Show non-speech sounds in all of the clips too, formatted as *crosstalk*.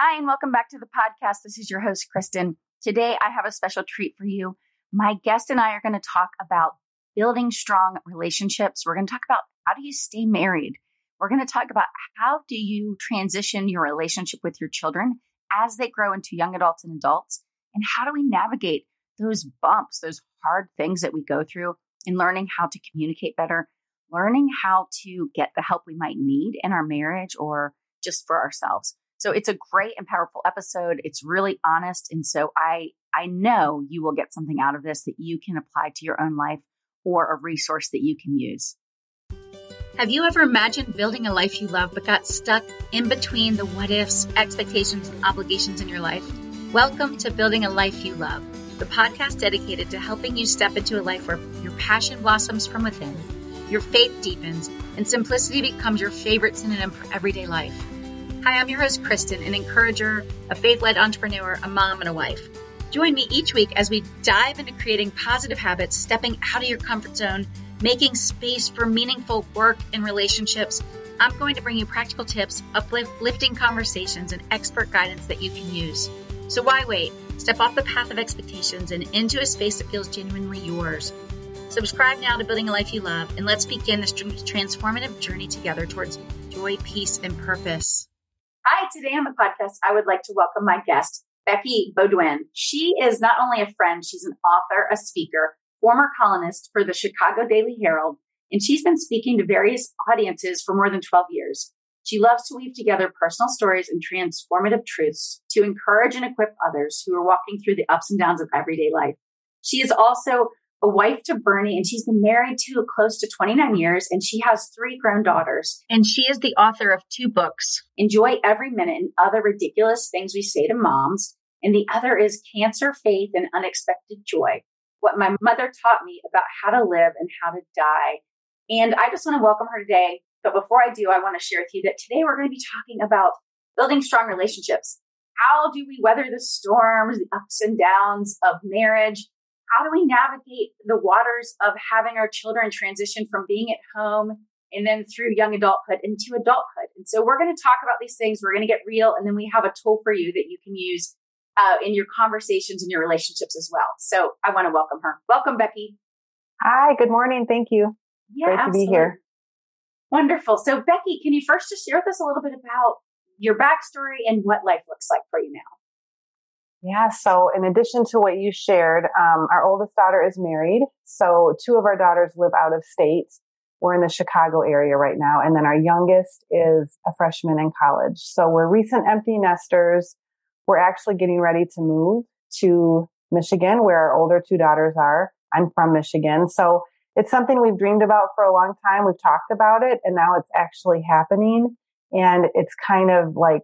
Hi, and welcome back to the podcast. This is your host, Kristen. Today, I have a special treat for you. My guest and I are going to talk about building strong relationships. We're going to talk about how do you stay married. We're going to talk about how do you transition your relationship with your children as they grow into young adults and adults, and how do we navigate those bumps, those hard things that we go through in learning how to communicate better, learning how to get the help we might need in our marriage or just for ourselves. So it's a great and powerful episode. It's really honest. And so I, I know you will get something out of this that you can apply to your own life or a resource that you can use. Have you ever imagined building a life you love but got stuck in between the what ifs, expectations, and obligations in your life? Welcome to Building a Life You Love, the podcast dedicated to helping you step into a life where your passion blossoms from within, your faith deepens, and simplicity becomes your favorite synonym for everyday life. Hi, I'm your host, Kristen, an encourager, a faith led entrepreneur, a mom, and a wife. Join me each week as we dive into creating positive habits, stepping out of your comfort zone, making space for meaningful work and relationships. I'm going to bring you practical tips, uplifting conversations, and expert guidance that you can use. So why wait? Step off the path of expectations and into a space that feels genuinely yours. Subscribe now to Building a Life You Love, and let's begin this transformative journey together towards joy, peace, and purpose. Hi, today on the podcast, I would like to welcome my guest, Becky Baudouin. She is not only a friend, she's an author, a speaker, former columnist for the Chicago Daily Herald, and she's been speaking to various audiences for more than 12 years. She loves to weave together personal stories and transformative truths to encourage and equip others who are walking through the ups and downs of everyday life. She is also a wife to Bernie, and she's been married to close to 29 years, and she has three grown daughters. And she is the author of two books Enjoy Every Minute and Other Ridiculous Things We Say to Moms. And the other is Cancer, Faith, and Unexpected Joy What My Mother Taught Me About How to Live and How to Die. And I just want to welcome her today. But before I do, I want to share with you that today we're going to be talking about building strong relationships. How do we weather the storms, the ups and downs of marriage? How do we navigate the waters of having our children transition from being at home and then through young adulthood into adulthood? And so we're going to talk about these things. We're going to get real, and then we have a tool for you that you can use uh, in your conversations and your relationships as well. So I want to welcome her. Welcome, Becky. Hi, good morning. Thank you. Yeah, Great absolutely. to be here. Wonderful. So, Becky, can you first just share with us a little bit about your backstory and what life looks like for you now? Yeah. So, in addition to what you shared, um, our oldest daughter is married. So, two of our daughters live out of state. We're in the Chicago area right now. And then our youngest is a freshman in college. So, we're recent empty nesters. We're actually getting ready to move to Michigan, where our older two daughters are. I'm from Michigan. So, it's something we've dreamed about for a long time. We've talked about it, and now it's actually happening. And it's kind of like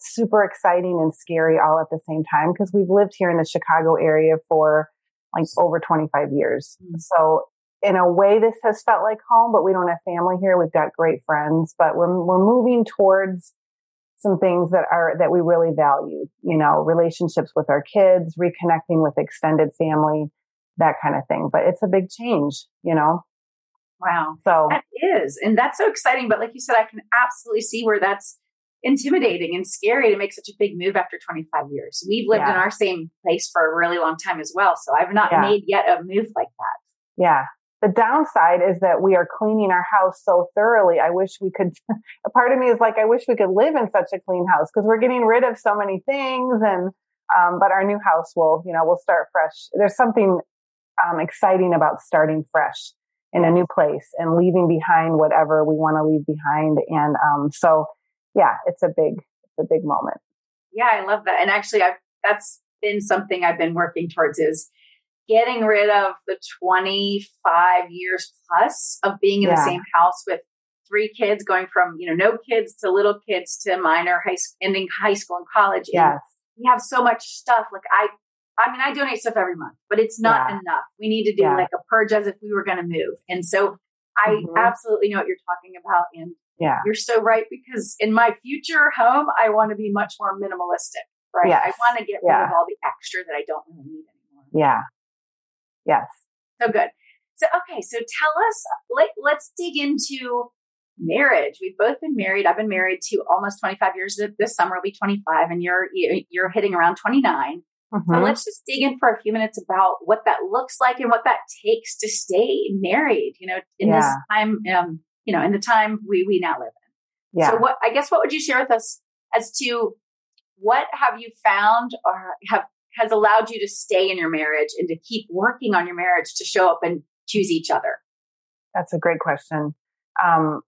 super exciting and scary all at the same time because we've lived here in the Chicago area for like over 25 years. Mm-hmm. So in a way, this has felt like home, but we don't have family here. We've got great friends, but we're, we're moving towards some things that are, that we really value, you know, relationships with our kids, reconnecting with extended family, that kind of thing. But it's a big change, you know? Wow. So that is. And that's so exciting. But like you said, I can absolutely see where that's intimidating and scary to make such a big move after 25 years. We've lived yeah. in our same place for a really long time as well. So I've not yeah. made yet a move like that. Yeah. The downside is that we are cleaning our house so thoroughly. I wish we could, *laughs* a part of me is like, I wish we could live in such a clean house because we're getting rid of so many things. And, um, but our new house will, you know, we'll start fresh. There's something um, exciting about starting fresh in a new place and leaving behind whatever we want to leave behind. And um, so, yeah, it's a big, it's a big moment. Yeah, I love that. And actually, I've, that's been something I've been working towards is getting rid of the 25 years plus of being in yeah. the same house with three kids going from, you know, no kids to little kids to minor high ending high school and college. Yes. And we have so much stuff. Like I, I mean, I donate stuff every month, but it's not yeah. enough. We need to do yeah. like a purge as if we were going to move. And so I mm-hmm. absolutely know what you're talking about. And yeah. You're so right because in my future home, I want to be much more minimalistic, right? Yes. I want to get rid of all the extra that I don't really need anymore. Yeah. Yes. So good. So, okay. So tell us, let, let's dig into marriage. We've both been married. I've been married to almost 25 years. This summer will be 25, and you're you're hitting around 29. Mm-hmm. So let's just dig in for a few minutes about what that looks like and what that takes to stay married. You know, in yeah. this time, um, you know, in the time we we now live in. Yeah. So what I guess what would you share with us as to what have you found or have has allowed you to stay in your marriage and to keep working on your marriage to show up and choose each other? That's a great question. Um,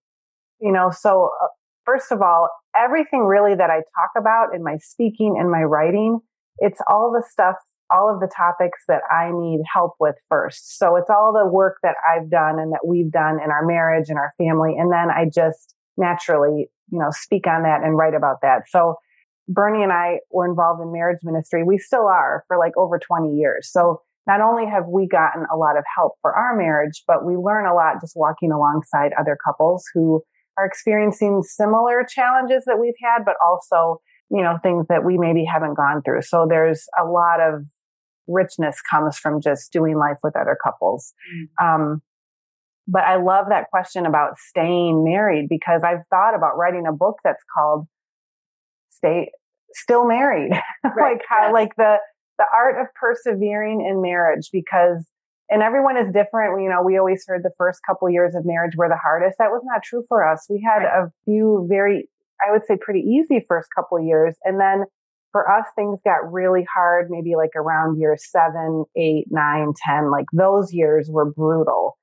you know, so uh, first of all, everything really that I talk about in my speaking and my writing, it's all the stuff, all of the topics that I need help with first. So it's all the work that I've done and that we've done in our marriage and our family. And then I just naturally, you know, speak on that and write about that. So Bernie and I were involved in marriage ministry. We still are for like over 20 years. So not only have we gotten a lot of help for our marriage, but we learn a lot just walking alongside other couples who are experiencing similar challenges that we've had, but also, you know, things that we maybe haven't gone through. So there's a lot of richness comes from just doing life with other couples. Mm. Um, but I love that question about staying married because I've thought about writing a book that's called Stay Still Married. *laughs* Right, like how, yes. like the, the art of persevering in marriage because and everyone is different. You know, we always heard the first couple years of marriage were the hardest. That was not true for us. We had right. a few very, I would say, pretty easy first couple years, and then for us, things got really hard. Maybe like around year seven, eight, nine, ten. Like those years were brutal.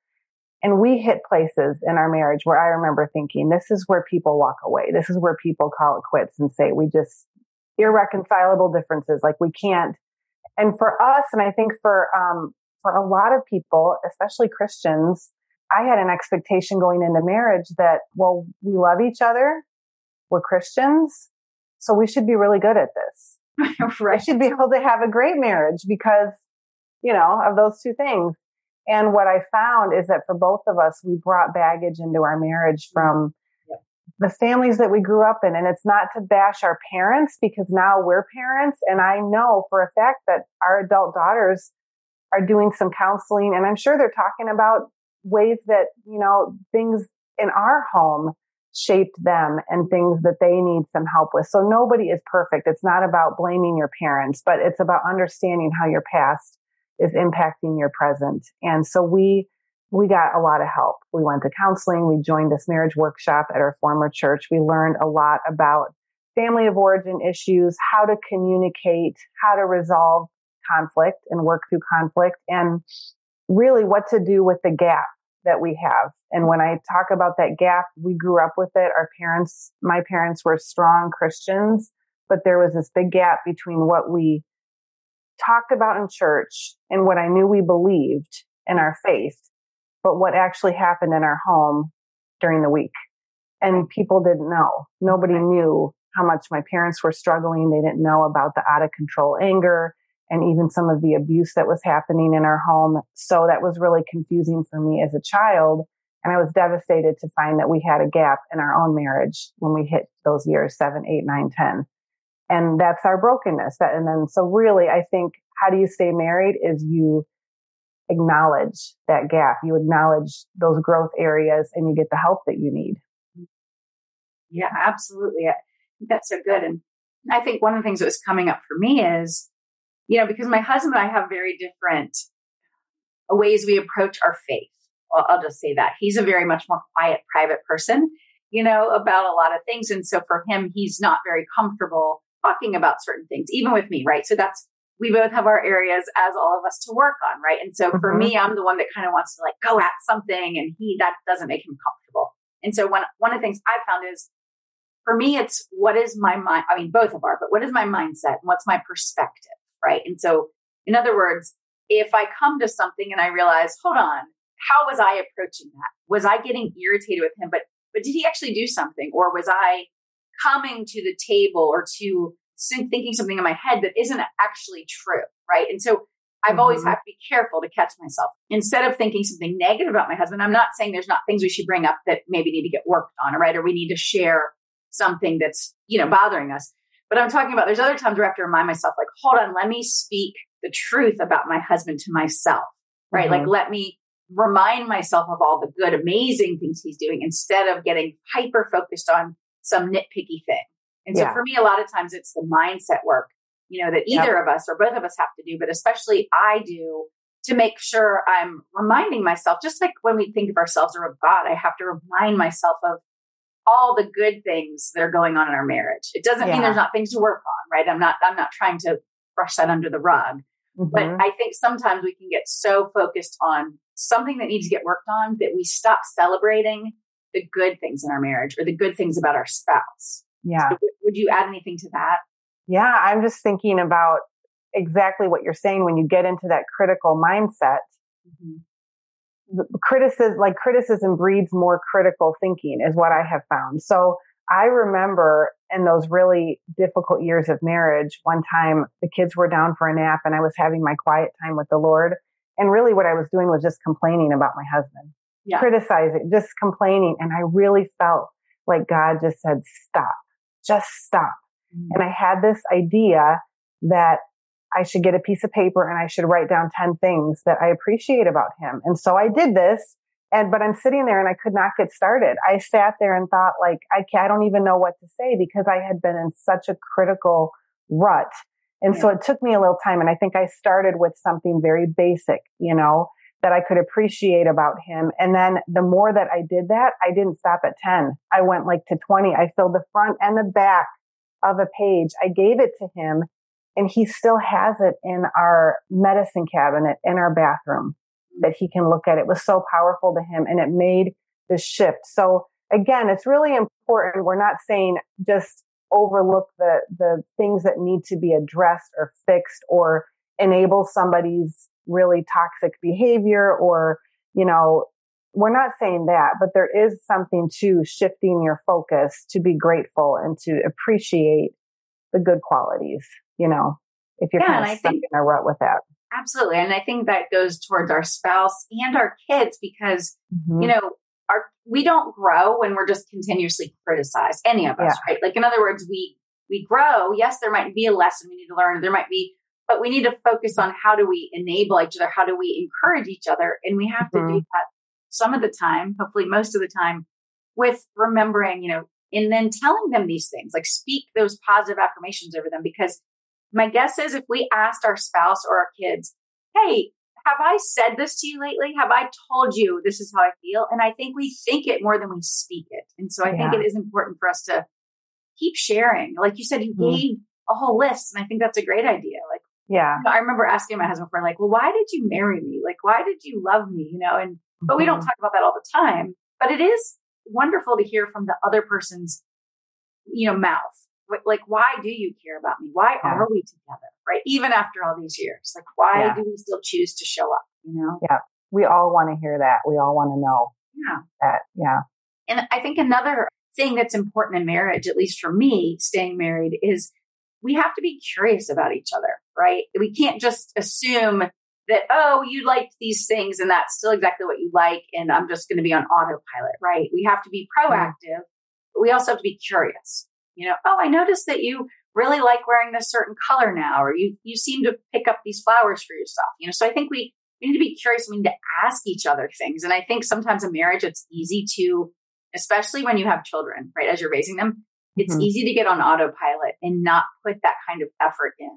And we hit places in our marriage where I remember thinking, this is where people walk away. This is where people call it quits and say, we just irreconcilable differences. Like we can't. And for us, and I think for um, for a lot of people, especially Christians, I had an expectation going into marriage that, well, we love each other. We're Christians. So we should be really good at this. *laughs* right. We should be able to have a great marriage because, you know, of those two things. And what I found is that for both of us, we brought baggage into our marriage mm-hmm. from the families that we grew up in. And it's not to bash our parents because now we're parents. And I know for a fact that our adult daughters are doing some counseling and I'm sure they're talking about ways that, you know, things in our home shaped them and things that they need some help with. So nobody is perfect. It's not about blaming your parents, but it's about understanding how your past is impacting your present. And so we, we got a lot of help. We went to counseling. We joined this marriage workshop at our former church. We learned a lot about family of origin issues, how to communicate, how to resolve conflict and work through conflict and really what to do with the gap that we have. And when I talk about that gap, we grew up with it. Our parents, my parents were strong Christians, but there was this big gap between what we talked about in church and what I knew we believed in our faith, but what actually happened in our home during the week. And people didn't know. Nobody knew how much my parents were struggling. They didn't know about the out of control anger and even some of the abuse that was happening in our home. So that was really confusing for me as a child. And I was devastated to find that we had a gap in our own marriage when we hit those years seven, eight, nine, ten. And that's our brokenness. That, and then, so really, I think how do you stay married is you acknowledge that gap. You acknowledge those growth areas and you get the help that you need. Yeah, absolutely. That's so good. And I think one of the things that was coming up for me is you know, because my husband and I have very different ways we approach our faith. Well, I'll just say that he's a very much more quiet, private person, you know, about a lot of things. And so for him, he's not very comfortable talking about certain things, even with me, right? So that's, we both have our areas as all of us to work on, right? And so mm-hmm. for me, I'm the one that kind of wants to like go at something and he, that doesn't make him comfortable. And so one, one of the things I've found is for me, it's what is my mind? I mean, both of our, but what is my mindset and what's my perspective? Right? And so, in other words, if I come to something and I realize, hold on, how was I approaching that? Was I getting irritated with him? But but did he actually do something, or was I coming to the table or to thinking something in my head that isn't actually true, right? And so I've mm-hmm. always had to be careful to catch myself. Instead of thinking something negative about my husband, I'm not saying there's not things we should bring up that maybe need to get worked on, right? Or we need to share something that's, you know, bothering us. But I'm talking about there's other times where I have to remind myself, like, hold on, let me speak the truth about my husband to myself, right? Mm-hmm. Like, let me remind myself of all the good, amazing things he's doing instead of getting hyper focused on some nitpicky thing. And so Yeah. for me, a lot of times it's the mindset work, you know, that either of us or both of us have to do, but especially I do to make sure I'm reminding myself, just like when we think of ourselves or of God, I have to remind myself of all the good things that are going on in our marriage. It doesn't mean there's not things to work on, right? I'm not, I'm not trying to brush that under the rug. But Mhm. I think sometimes we can get so focused on something that needs to get worked on that we stop celebrating the good things in our marriage or the good things about our spouse. yeah. So would- you add anything to that? Yeah, I'm just thinking about exactly what you're saying when you get into that critical mindset. the criticism like criticism breeds more critical thinking is what i have found. So i remember in those really difficult years of marriage one time the kids were down for a nap and i was having my quiet time with the lord. And really what i was doing was just complaining about my husband Yeah. criticizing just complaining. And i really felt like god just said stop just stop. Mm-hmm. And I had this idea that I should get a piece of paper and I should write down 10 things that I appreciate about him. And so I did this. And, but I'm sitting there and I could not get started. I sat there and thought like, I can't, I don't even know what to say because I had been in such a critical rut. And so it took me a little time. And I think I started with something very basic, you know, that I could appreciate about him. And then the more that I did that, I didn't stop at 10. I went like to 20. I filled the front and the back of a page. I gave it to him and he still has it in our medicine cabinet in our bathroom hmm. that he can look at. It was so powerful to him and it made the shift. So again, it's really important. We're not saying just overlook the, the things that need to be addressed or fixed or enable somebody's really toxic behavior or, you know, we're not saying that, but there is something to shifting your focus to be grateful and to appreciate the good qualities, you know, if you're Yeah, kind of stuck think- in a rut with that. Absolutely. And I think that goes towards our spouse and our kids because, Mhm. you know, our we don't grow when we're just continuously criticized, any of us, right? Like in other words, we we grow. Yes, there might be a lesson we need to learn. There might be, but we need to focus on how do we enable each other? How do we encourage each other? And we have to do Mhm. that some of the time, hopefully most of the time, with remembering, you know, and then telling them these things, like speak those positive affirmations over them. Because my guess is if we asked our spouse or our kids, hey, have I said this to you lately? Have I told you this is how I feel? And I think we think it more than we speak it. And so I think it is important for us to keep sharing. Like you said, you Mhm. gave a whole list, and I think that's a great idea. Like, Yeah. you know, I remember asking my husband for like, well, why did you marry me? Like, why did you love me? You know, and but we don't Mhm. talk about that all the time. But it is wonderful to hear from the other person's, you know, mouth. Like, why do you care about me? Why Yeah. are we together? Right? Even after all these years, like, why Yeah. do we still choose to show up? You know? Yeah. We all want to hear that. We all want to know Yeah. that. Yeah. And I think another thing that's important in marriage, at least for me, staying married, is we have to be curious about each other, right? We can't just assume that, oh, you liked these things and that's still exactly what you like. And I'm just going to be on autopilot, right? We have to be mm. proactive, but we also have to be curious. You know, oh, I noticed that you really like wearing this certain color now, or you, you seem to pick up these flowers for yourself. You know, so I think we, we need to be curious. We need to ask each other things. And I think sometimes in marriage, it's easy to, especially when you have children, right? As you're raising them, it's Mhm. easy to get on autopilot and not put that kind of effort in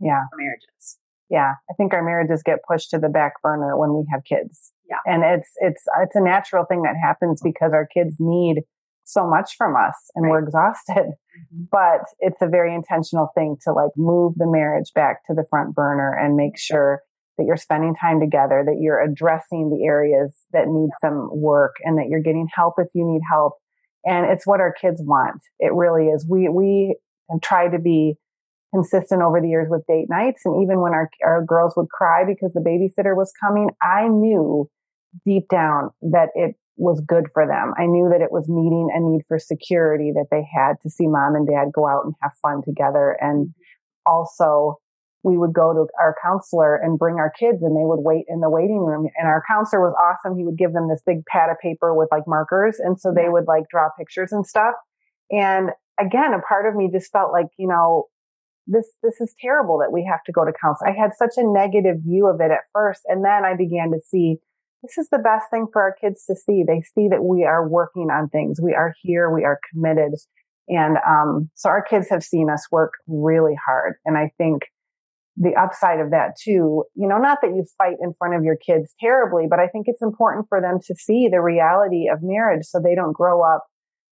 Yeah. for marriages. Yeah. I think our marriages get pushed to the back burner when we have kids. Yeah. And it's, it's, it's a natural thing that happens because our kids need so much from us and we're Right. exhausted. Mm-hmm. But it's a very intentional thing to like move the marriage back to the front burner and make sure that you're spending time together, that you're addressing the areas that need some work and that you're getting help if you need help. And it's what our kids want. It really is. We, we have tried to be consistent over the years with date nights. And even when our, our girls would cry because the babysitter was coming, I knew deep down that it was good for them. I knew that it was meeting a need for security that they had to see mom and dad go out and have fun together. And also we would go to our counselor and bring our kids and they would wait in the waiting room. And our counselor was awesome. He would give them this big pad of paper with like markers. And so they would like draw pictures and stuff. And again, a part of me just felt like, you know, this, this is terrible that we have to go to counseling. I had such a negative view of it at first. And then I began to see this is the best thing for our kids to see. They see that we are working on things. We are here. We are committed. And um, so our kids have seen us work really hard. And I think the upside of that too, you know, not that you fight in front of your kids terribly, but I think it's important for them to see the reality of marriage so they don't grow up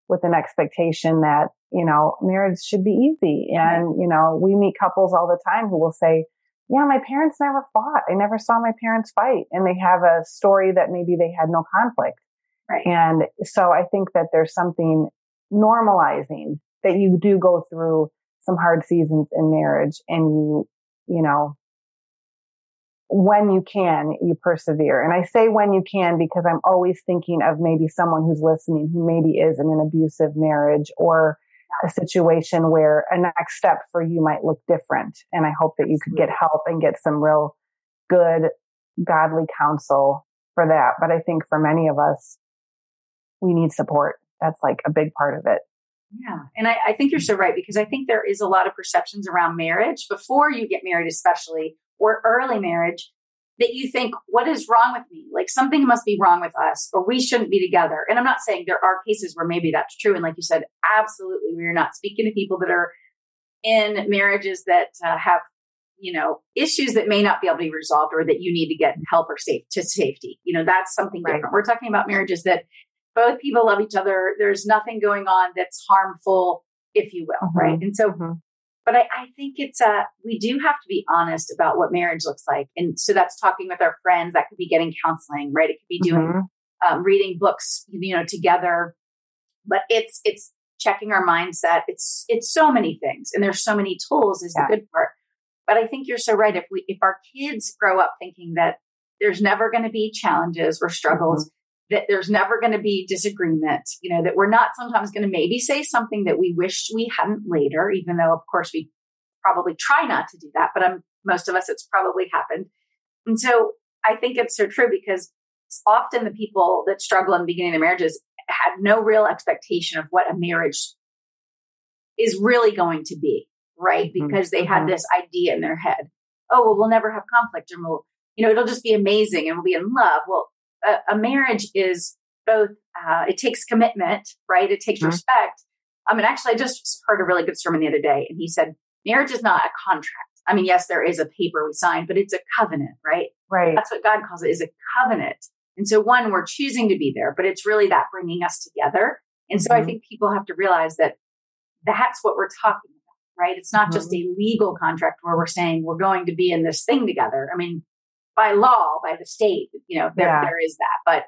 with an expectation that, you know, marriage should be easy. And, you know, we meet couples all the time who will say, yeah, my parents never fought. I never saw my parents fight. And they have a story that maybe they had no conflict. Right. And so I think that there's something normalizing that you do go through some hard seasons in marriage and you, you know, when you can, you persevere. And I say when you can because I'm always thinking of maybe someone who's listening who maybe is in an abusive marriage or a situation where a next step for you might look different. And I hope that you could get help and get some real good, godly counsel for that. But I think for many of us, we need support. That's like a big part of it. Yeah. And I, I, think you're so right because I think there is a lot of perceptions around marriage before you get married, especially or early marriage, that you think, what is wrong with me? Like something must be wrong with us or we shouldn't be together. And I'm not saying there are cases where maybe that's true. And like you said, absolutely, we're not speaking to people that are in marriages that uh, have, you know, issues that may not be able to be resolved or that you need to get help or safe to safety. You know, that's something right. different. We're talking about marriages that both people love each other. There's nothing going on that's harmful, if you will, mm-hmm. right? And so, mm-hmm. But I, I, think it's a, uh, we do have to be honest about what marriage looks like. And so that's talking with our friends. That could be getting counseling, right? It could be doing, mm-hmm. um, reading books, you know, together. But it's, it's checking our mindset. It's, it's so many things. And there's so many tools is yeah. the good part. But I think you're so right. If we, if our kids grow up thinking that there's never going to be challenges or struggles, mm-hmm that there's never going to be disagreement, you know, that we're not sometimes going to maybe say something that we wish we hadn't later, even though, of course, we probably try not to do that. But I'm, most of us, it's probably happened. And so I think it's so true because often the people that struggle in the beginning of their marriages had no real expectation of what a marriage is really going to be, right? Mm-hmm. Because they had mm-hmm. this idea in their head. Oh, well, we'll never have conflict and we'll, you know, it'll just be amazing and we'll be in love. Well, a, a marriage is both, uh, it takes commitment, right? It takes mm-hmm. respect. I mean, actually, I just heard a really good sermon the other day, and he said, marriage is not a contract. I mean, yes, there is a paper we sign, but it's a covenant, right? Right. That's what God calls it is a covenant. And so one, we're choosing to be there, but it's really that bringing us together. And so mm-hmm. I think people have to realize that that's what we're talking about, right? It's not mm-hmm. just a legal contract where we're saying we're going to be in this thing together. I mean, by law, by the state, you know, there, yeah. there is that. But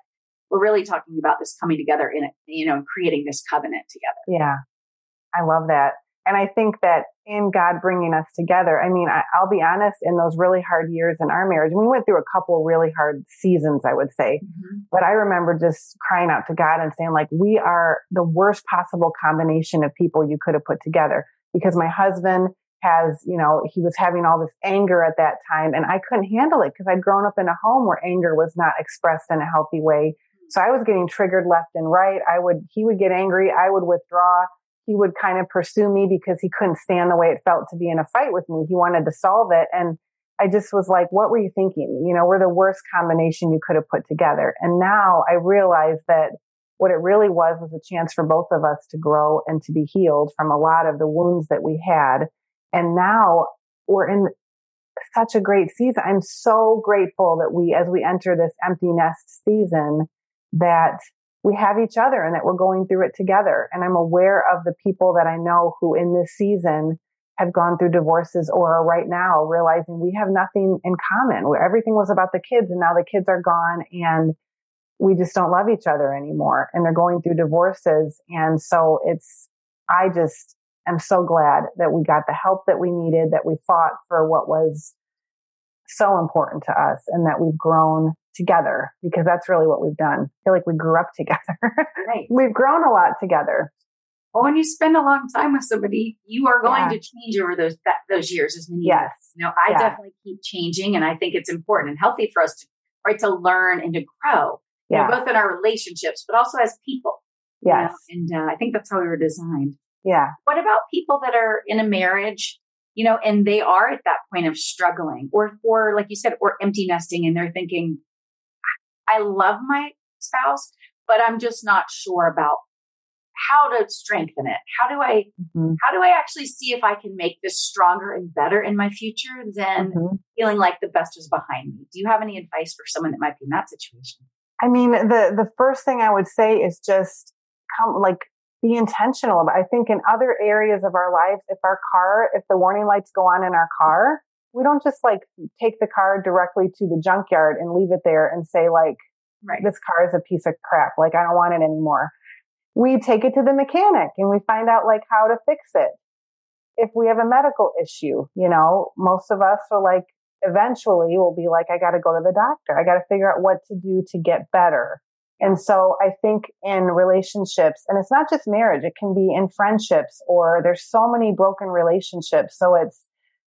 we're really talking about this coming together in it, you know, creating this covenant together. Yeah. I love that. And I think that in God bringing us together, I mean, I, will be honest, in those really hard years in our marriage, we went through a couple really hard seasons, I would say. Mm-hmm. But I remember just crying out to God and saying, like, we are the worst possible combination of people you could have put together because my husband has, you know, he was having all this anger at that time and I couldn't handle it because I'd grown up in a home where anger was not expressed in a healthy way. Mm. So I was getting triggered left and right. I would, he would get angry. I would withdraw. He would kind of pursue me because he couldn't stand the way it felt to be in a fight with me. He wanted to solve it. And I just was like, what were you thinking? You know, we're the worst combination you could have put together. And now I realize that what it really was was a chance for both of us to grow and to be healed from a lot of the wounds that we had and now we're in such a great season. I'm so grateful that we, as we enter this empty nest season, that we have each other and that we're going through it together. And I'm aware of the people that I know who in this season have gone through divorces or are right now realizing we have nothing in common where everything was about the kids and now the kids are gone and we just don't love each other anymore and they're going through divorces. And so it's, I just, am so glad that we got the help that we needed, that we fought for what was so important to us and that we've grown together because that's really what we've done. I feel like we grew up *laughs* together. Right. we've grown a lot together. Well, when you spend a long time with somebody, you are going yeah. to change over those that, those years as many yes. You know, I yeah. definitely keep changing and I think it's important and healthy for us to right to learn and to grow. Yeah. You know, both in our relationships, but also as people. Yes. You know? And uh, I think that's how we were designed. Yeah. What about people that are in a marriage, you know, and they are at that point of struggling or, or like you said, or empty nesting and they're thinking, I love my spouse, but I'm just not sure about how to strengthen it. How do I mm-hmm. how do I actually see if I can make this stronger and better in my future than mm-hmm. feeling like the best was behind me? Do you have any advice for someone that might be in that situation? I mean, the the first thing I would say is just come like be intentional about. I think in other areas of our lives, if our car, if the warning lights go on in our car, we don't just like take the car directly to the junkyard and leave it there and say like, right. this car is a piece of crap. Like I don't want it anymore we take it to the mechanic and we find out like how to fix it. If we have a medical issue, you know, most of us are like, eventually we'll be like, I got to go to the doctor. I got to figure out what to do to get better. And so I think in relationships, and it's not just marriage, it can be in friendships or there's so many broken relationships. So it's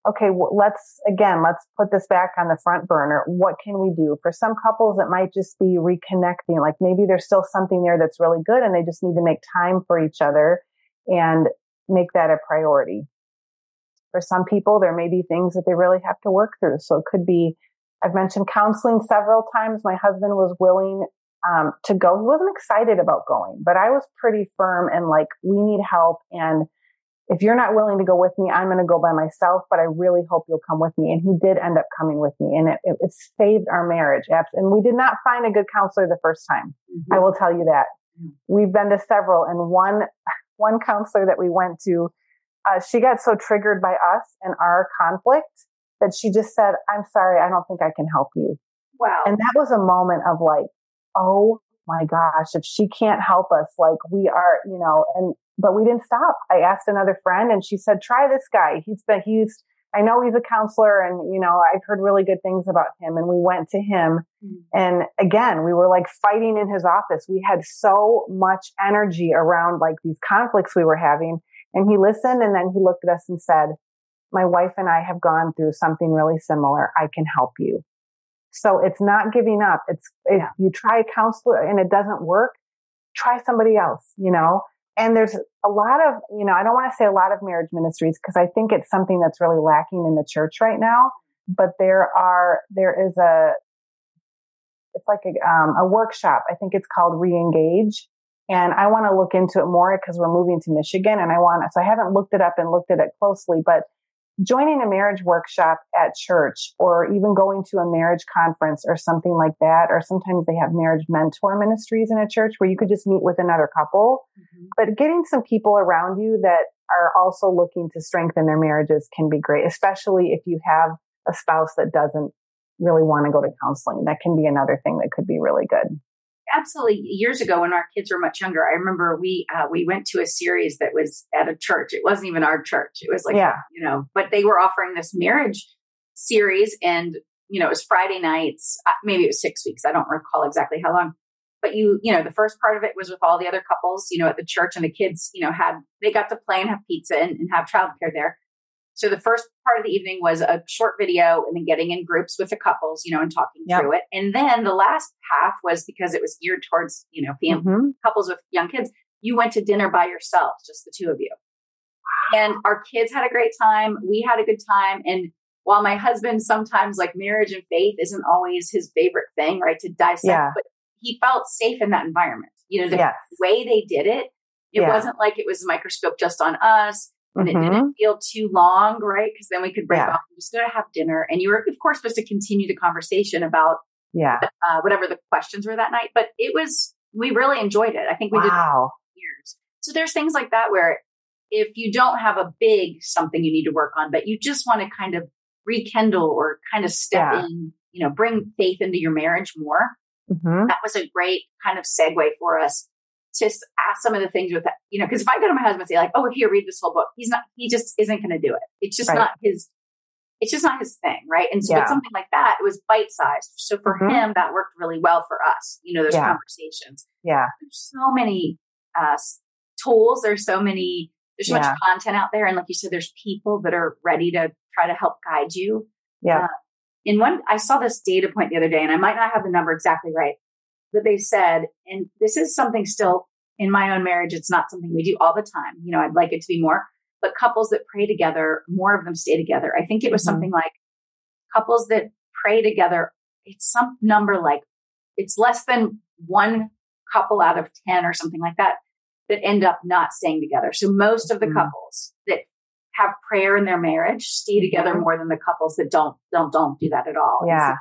okay, let's again, let's put this back on the front burner. What can we do? For some couples, it might just be reconnecting. Like maybe there's still something there that's really good and they just need to make time for each other and make that a priority. For some people, there may be things that they really have to work through. So it could be, I've mentioned counseling several times. My husband was willing um, to go. He wasn't excited about going, but I was pretty firm and like, we need help. And if you're not willing to go with me, I'm going to go by myself, but I really hope you'll come with me. And he did end up coming with me and it, it, it saved our marriage. And we did not find a good counselor the first time. Mm-hmm. I will tell you that. Mm-hmm. We've been to several and one, *laughs* one counselor that we went to, uh, she got so triggered by us and our conflict that she just said, I'm sorry. I don't think I can help you. Wow. And that was a moment of like, oh my gosh, if she can't help us, like we are, you know, and but we didn't stop. I asked another friend and she said, try this guy. He's been, he's, I know he's a counselor and, you know, I've heard really good things about him. And we went to him. Mm-hmm. And again, we were like fighting in his office. We had so much energy around like these conflicts we were having. And he listened and then he looked at us and said, my wife and I have gone through something really similar. I can help you. So it's not giving up. It's if you try a counselor and it doesn't work, try somebody else, you know? And there's a lot of, you know, I don't want to say a lot of marriage ministries because I think it's something that's really lacking in the church right now. But there are, there is a, it's like a, um, a workshop. I think it's called Reengage. And I want to look into it more because we're moving to Michigan and I want, to, so I haven't looked it up and looked at it closely, but joining a marriage workshop at church or even going to a marriage conference or something like that, or sometimes they have marriage mentor ministries in a church where you could just meet with another couple. Mm-hmm. But getting some people around you that are also looking to strengthen their marriages can be great, especially if you have a spouse that doesn't really want to go to counseling. That can be another thing that could be really good absolutely. Years ago when our kids were much younger i remember we uh, we went to a series that was at a church. It wasn't even our church. It was like yeah. you know but they were offering this marriage series and you know it was friday nights. Uh, maybe it was six weeks. I don't recall exactly how long. But you you know the first part of it was with all the other couples you know at the church and the kids you know had they got to play and have pizza and, and have childcare there so the first part of the evening was a short video and then getting in groups with the couples, you know, and talking yep. through it. And then the last half was because it was geared towards, you know, family, mm-hmm. couples with young kids. You went to dinner by yourselves, just the two of you. And our kids had a great time. We had a good time. And while my husband sometimes like marriage and faith isn't always his favorite thing, right? To dissect, yeah. but he felt safe in that environment. You know, the yes. way they did it, it yeah. wasn't like it was a microscope just on us and mm-hmm. it didn't mm-hmm. feel too long, right? Because then we could break yeah. off and just go to have dinner. And you were, of course, supposed to continue the conversation about yeah uh, whatever the questions were that night. But it was we really enjoyed it. I think we wow. did years. So there's things like that where if you don't have a big something you need to work on, but you just want to kind of rekindle or kind of step yeah. in, you know, bring faith into your marriage more. Mm-hmm. That was a great kind of segue for us just ask some of the things with that, you know, because if I go to my husband and say like, oh, here, read this whole book, he's not, he just isn't going to do it. It's just right. not his, it's just not his thing. Right. And so yeah. something like that, it was bite sized. So for mm-hmm. him, that worked really well for us. You know, those yeah. conversations. Yeah. There's so many, uh, tools. There's so many, there's so yeah. much content out there. And like you said, there's people that are ready to try to help guide you. Yeah. Uh, in one, I saw this data point the other day and I might not have the number exactly right, that they said, and this is something still in my own marriage, it's not something we do all the time. You know, I'd like it to be more, but couples that pray together, more of them stay together. I think it was mm-hmm. something like couples that pray together, it's some number like it's less than one couple out of 10 or something like that that end up not staying together. So most of the mm-hmm. couples that have prayer in their marriage stay together mm-hmm. more than the couples that don't don't don't do that at all. Yeah.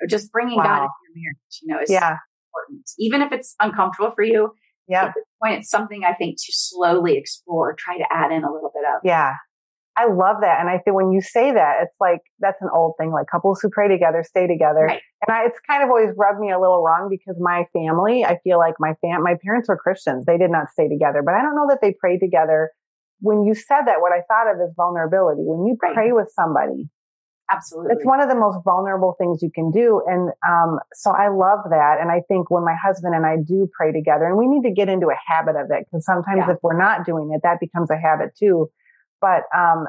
So just bringing wow. God into your marriage, you know, is yeah. Important. Even if it's uncomfortable for you. Yeah. At this point, it's something I think to slowly explore, try to add in a little bit of. Yeah. I love that. And I think when you say that, it's like, that's an old thing, like couples who pray together, stay together. Right. And I, it's kind of always rubbed me a little wrong because my family, I feel like my fam, my parents were Christians. They did not stay together, but I don't know that they prayed together. When you said that, what I thought of is vulnerability. When you pray right. with somebody, Absolutely. It's one of the most vulnerable things you can do. And um, so I love that. And I think when my husband and I do pray together, and we need to get into a habit of it because sometimes yeah. if we're not doing it, that becomes a habit too. But um,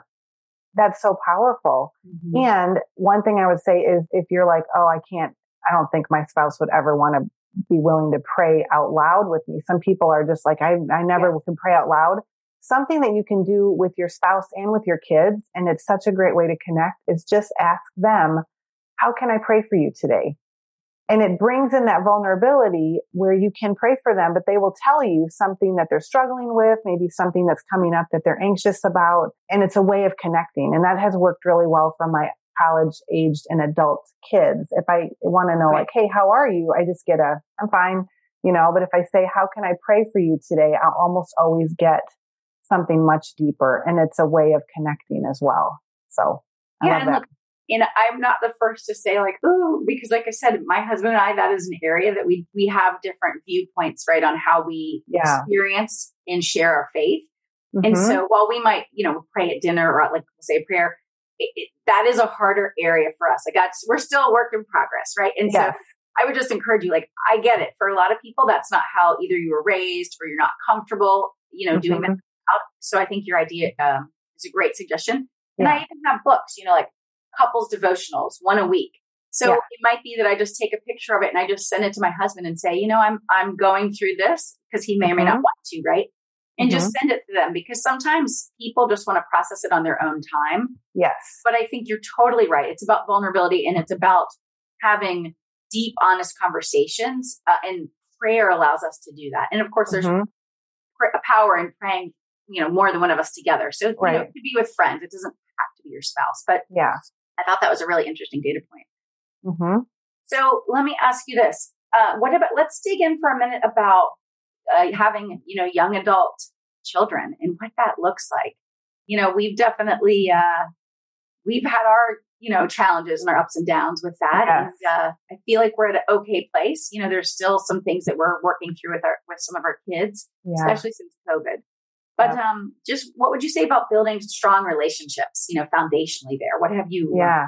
that's so powerful. Mm-hmm. And one thing I would say is if you're like, oh, I can't, I don't think my spouse would ever want to be willing to pray out loud with me. Some people are just like, I, I never yeah. can pray out loud something that you can do with your spouse and with your kids. And it's such a great way to connect is just ask them, how can I pray for you today? And it brings in that vulnerability where you can pray for them, but they will tell you something that they're struggling with, maybe something that's coming up that they're anxious about. And it's a way of connecting. And that has worked really well for my college aged and adult kids. If I want to know right. like, Hey, how are you? I just get a, I'm fine, you know, but if I say, how can I pray for you today? I'll almost always get something much deeper and it's a way of connecting as well. So I yeah, and look, you know, I'm not the first to say like, ooh, because like I said, my husband and I, that is an area that we we have different viewpoints, right, on how we yeah. experience and share our faith. Mm-hmm. And so while we might, you know, pray at dinner or like say prayer, it, it, that is a harder area for us. Like that's we're still a work in progress, right? And yes. so I would just encourage you, like, I get it. For a lot of people, that's not how either you were raised or you're not comfortable, you know, mm-hmm. doing that out. So I think your idea um, is a great suggestion. And I even have books, you know, like couples devotionals, one a week. So yeah. it might be that I just take a picture of it and I just send it to my husband and say, you know, I'm I'm going through this because he may or may mm-hmm. not want to, right? And mm-hmm. just send it to them because sometimes people just want to process it on their own time. Yes. But I think you're totally right. It's about vulnerability and it's about having deep, honest conversations. Uh, and prayer allows us to do that. And of course, there's mm-hmm. a power in praying you know, more than one of us together. So right. you know, it could be with friends. It doesn't have to be your spouse. But yeah, I thought that was a really interesting data point. Mm-hmm. So let me ask you this: uh, What about? Let's dig in for a minute about uh, having you know young adult children and what that looks like. You know, we've definitely uh, we've had our you know challenges and our ups and downs with that, yes. and uh, I feel like we're at an okay place. You know, there's still some things that we're working through with our with some of our kids, yeah. especially since COVID. But um, just what would you say about building strong relationships? You know, foundationally there. What have you? Yeah.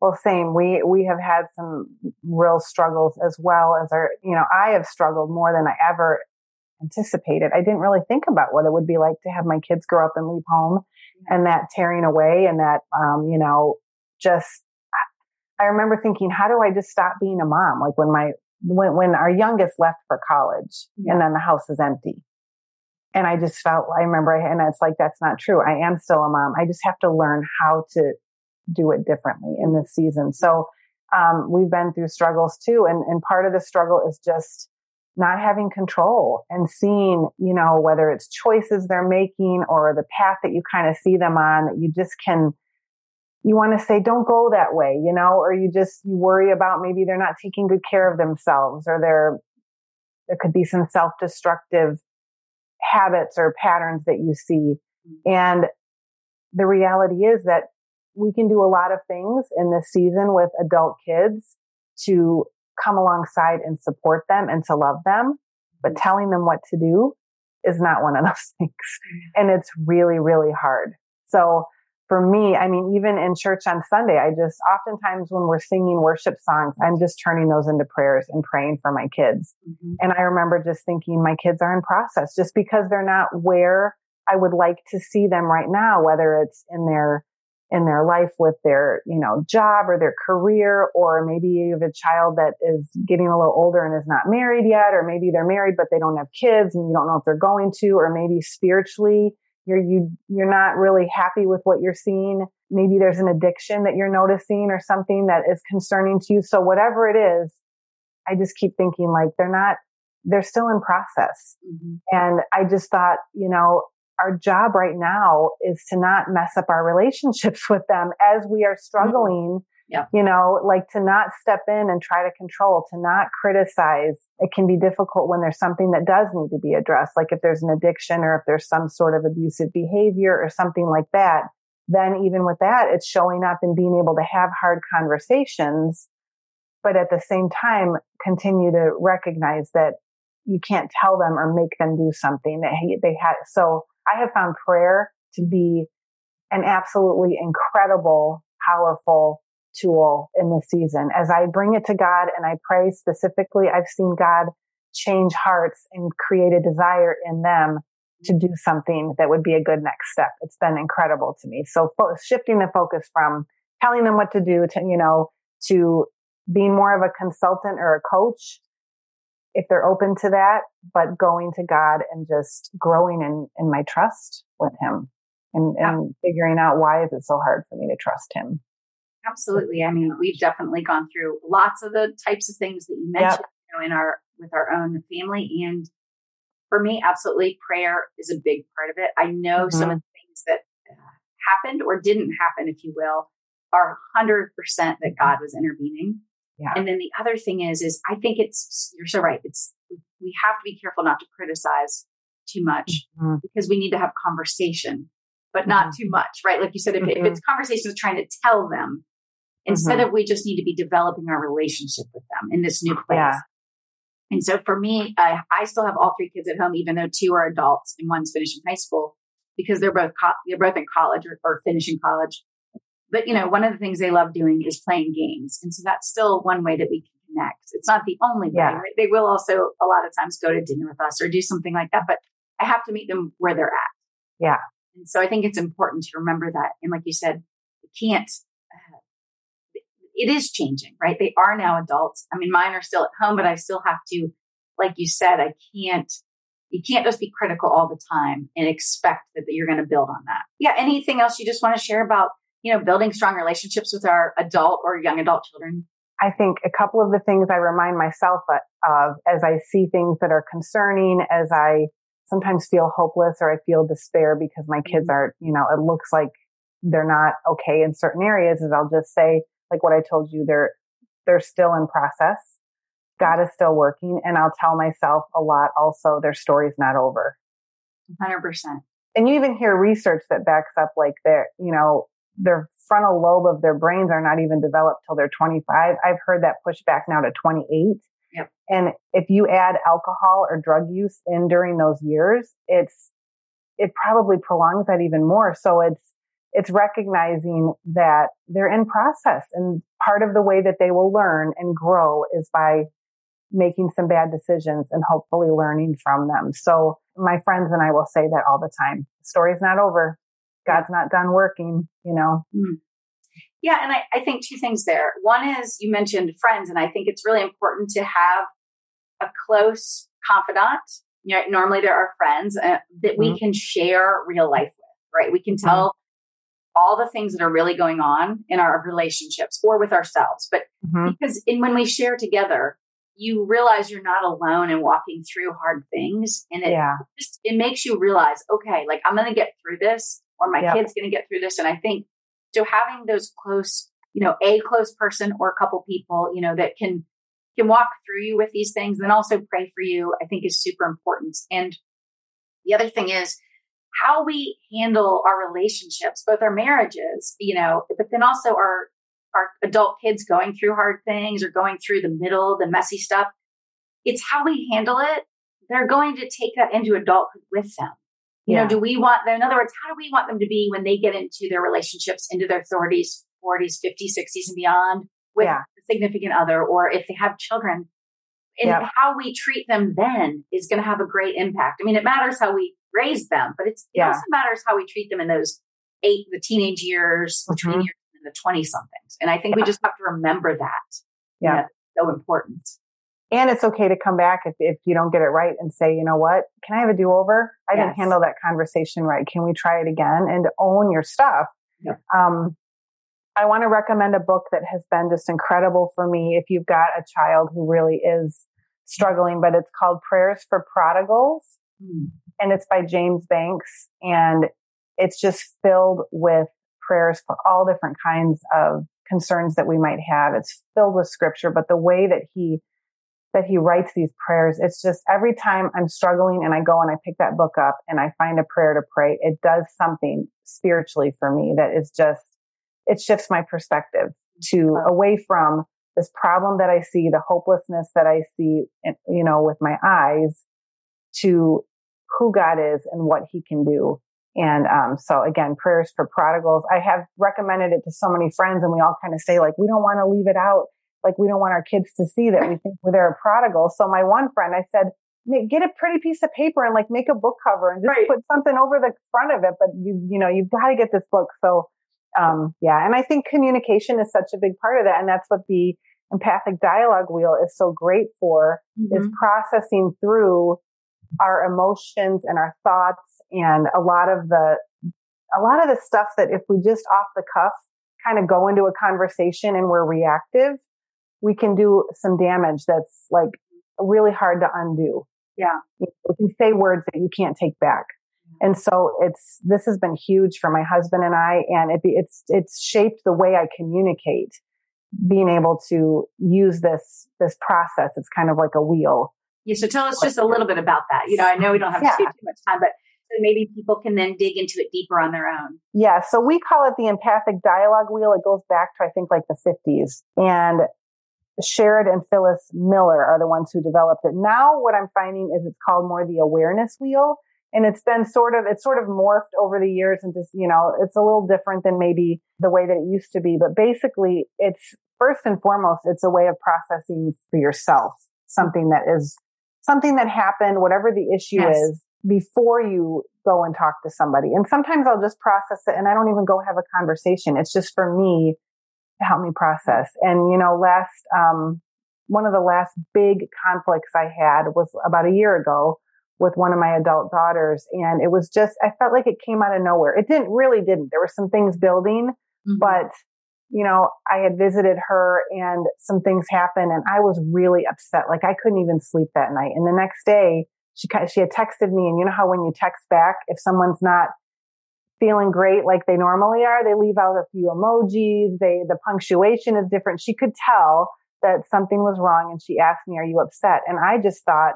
Well, same. We we have had some real struggles as well as our. You know, I have struggled more than I ever anticipated. I didn't really think about what it would be like to have my kids grow up and leave home, yeah. and that tearing away, and that um, you know, just. I remember thinking, how do I just stop being a mom? Like when my when when our youngest left for college, yeah. and then the house is empty and I just felt, I remember, and it's like, that's not true. I am still a mom. I just have to learn how to do it differently in this season. So, um, we've been through struggles too. And, and part of the struggle is just not having control and seeing, you know, whether it's choices they're making or the path that you kind of see them on that you just can, you want to say, don't go that way, you know, or you just, you worry about maybe they're not taking good care of themselves or they're, there could be some self-destructive habits or patterns that you see. And the reality is that we can do a lot of things in this season with adult kids to come alongside and support them and to love them. But mm-hmm. telling them what to do is not one of *laughs* those things. And it's really, really hard. So for me, I mean, even in church on Sunday, I just oftentimes when we're singing worship songs, I'm just turning those into prayers and praying for my kids. Mm-hmm. And I remember just thinking my kids are in process just because they're not where I would like to see them right now, whether it's in their in their life with their, you know, job or their career, or maybe you have a child that is getting a little older and is not married yet, or maybe they're married but they don't have kids and you don't know if they're going to, or maybe spiritually you're you you're not really happy with what you're seeing maybe there's an addiction that you're noticing or something that is concerning to you so whatever it is I just keep thinking like they're not, they're still in process. Mm-hmm. And I just thought, you know, our job right now is to not mess up our relationships *laughs* with them as we are mm-hmm. struggling. Mm-hmm. Yeah. You know, like to not step in and try to control, to not criticize. It can be difficult when there's something that does need to be addressed, like if there's an addiction or if there's some sort of abusive behavior or something like that. Then even with that, it's showing up and being able to have hard conversations, but at the same time, continue to recognize that you can't tell them or make them do something that they had. So I have found prayer to be an absolutely incredible, powerful tool in this season. As I bring it to God and I pray specifically, I've seen God change hearts and create a desire in them to do something that would be a good next step. It's been incredible to me. So fo- shifting the focus from telling them what to do to, you know, to being more of a consultant or a coach if they're open to that, but going to God and just growing in, in my trust with him and, yeah. and figuring out why is it so hard for me to trust him. Absolutely. I mean, we've definitely gone through lots of the types of things that you mentioned yep. you know, in our with our own family. And for me, absolutely, prayer is a big part of it. I know mm-hmm. some of the things that uh, happened or didn't happen, if you will, are hundred percent that God was intervening. Yeah. And then the other thing is, is I think it's you're so right. It's we have to be careful not to criticize too much mm-hmm. because we need to have conversation, but not mm-hmm. too much, right? Like you said, if, if it's conversations trying to tell them, Instead mm-hmm. of we just need to be developing our relationship with them in this new place. Yeah. And so for me, I, I still have all three kids at home, even though two are adults and one's finishing high school because they're both co- they're both in college or, or finishing college. But you know, one of the things they love doing is playing games, and so that's still one way that we can connect. It's not the only way. Yeah. Right? They will also a lot of times go to dinner with us or do something like that, but I have to meet them where they're at. Yeah. And so I think it's important to remember that. And like you said, you can't it is changing, right? They are now adults. I mean, mine are still at home, but I still have to, like you said, I can't, you can't just be critical all the time and expect that, that you're going to build on that. Yeah. Anything else you just want to share about, you know, building strong relationships with our adult or young adult children? I think a couple of the things I remind myself of as I see things that are concerning, as I sometimes feel hopeless or I feel despair because my kids mm-hmm. are, you know, it looks like they're not okay in certain areas is I'll just say, like what I told you, they're, they're still in process. God is still working. And I'll tell myself a lot also, their story's not over. 100%. And you even hear research that backs up like their, you know, their frontal lobe of their brains are not even developed till they're 25. I've heard that pushed back now to 28. Yep. And if you add alcohol or drug use in during those years, it's, it probably prolongs that even more. So it's, it's recognizing that they're in process and part of the way that they will learn and grow is by making some bad decisions and hopefully learning from them. So my friends and I will say that all the time. The story's not over. God's not done working, you know. Mm. Yeah, and I, I think two things there. One is you mentioned friends, and I think it's really important to have a close confidant. You know, normally there are friends uh, that we mm-hmm. can share real life with, right? We can mm-hmm. tell all the things that are really going on in our relationships or with ourselves. But mm-hmm. because in, when we share together, you realize you're not alone in walking through hard things. And it yeah. just, it makes you realize, okay, like I'm going to get through this or my yep. kid's going to get through this. And I think so having those close, you know, a close person or a couple people, you know, that can, can walk through you with these things and also pray for you, I think is super important. And the other thing is, how we handle our relationships, both our marriages, you know, but then also our our adult kids going through hard things or going through the middle, the messy stuff. It's how we handle it. They're going to take that into adulthood with them. You yeah. know, do we want them, in other words, how do we want them to be when they get into their relationships, into their 30s, 40s, 50s, 60s, and beyond with yeah. a significant other, or if they have children? And how we treat them then is going to have a great impact. I mean, it matters how we raise them, but it's, it yeah. also matters how we treat them in those eight, the teenage years, mm-hmm. years, and the 20 somethings. And I think yeah. we just have to remember that. Yeah. so important. And it's okay to come back if, if you don't get it right and say, you know what, can I have a do over? I yes. didn't handle that conversation right. Can we try it again and own your stuff? Yep. Um, I want to recommend a book that has been just incredible for me if you've got a child who really is struggling, but it's called Prayers for Prodigals. Mm. And it's by James Banks. And it's just filled with prayers for all different kinds of concerns that we might have. It's filled with scripture, but the way that he that he writes these prayers, it's just every time I'm struggling and I go and I pick that book up and I find a prayer to pray, it does something spiritually for me that is just it shifts my perspective to away from this problem that I see, the hopelessness that I see, eh, you know, with my eyes to who God is and what he can do. And um, so again, prayers for prodigals. I have recommended it to so many friends and we all kind of say like, we don't want to leave it out. Like we don't want our kids to see that we think they're a prodigal. So my one friend, I said, get a pretty piece of paper and like make a book cover and just right. put something over the front of it. But you, you know, you've got to get this book. So, um, yeah. And I think communication is such a big part of that. And that's what the empathic dialogue wheel is so great for mm-hmm. is processing through our emotions and our thoughts and a lot of the a lot of the stuff that if we just off the cuff kind of go into a conversation and we're reactive we can do some damage that's like really hard to undo. Yeah. You, can say words that you can't take back. And so it's this has been huge for my husband and I and it, it's it's shaped the way I communicate being able to use this this process. It's kind of like a wheel yeah so tell us just a little bit about that you know i know we don't have yeah. too, too much time but maybe people can then dig into it deeper on their own yeah so we call it the empathic dialogue wheel it goes back to i think like the 50s and Sherod and Phyllis Miller are the ones who developed it. Now what I'm finding is it's called more the awareness wheel. And it's been sort of, it's sort of morphed over the years and just, you know, it's a little different than maybe the way that it used to be. But basically it's first and foremost, it's a way of processing for yourself something that is something that happened, whatever the issue yes. is, before you go and talk to somebody. And sometimes I'll just process it and I don't even go have a conversation. It's just for me to help me process. And, you know, last, um, one of the last big conflicts I had was about a year ago with one of my adult daughters. And it was just, I felt like it came out of nowhere. It didn't really didn't. There were some things building, mm-hmm. but you know, I had visited her and some things happened and I was really upset. Like I couldn't even sleep that night. And the next day she, she had texted me and you know how when you text back, if someone's not feeling great like they normally are, they leave out a few emojis. They, the punctuation is different. She could tell that something was wrong and she asked me, are you upset? And I just thought,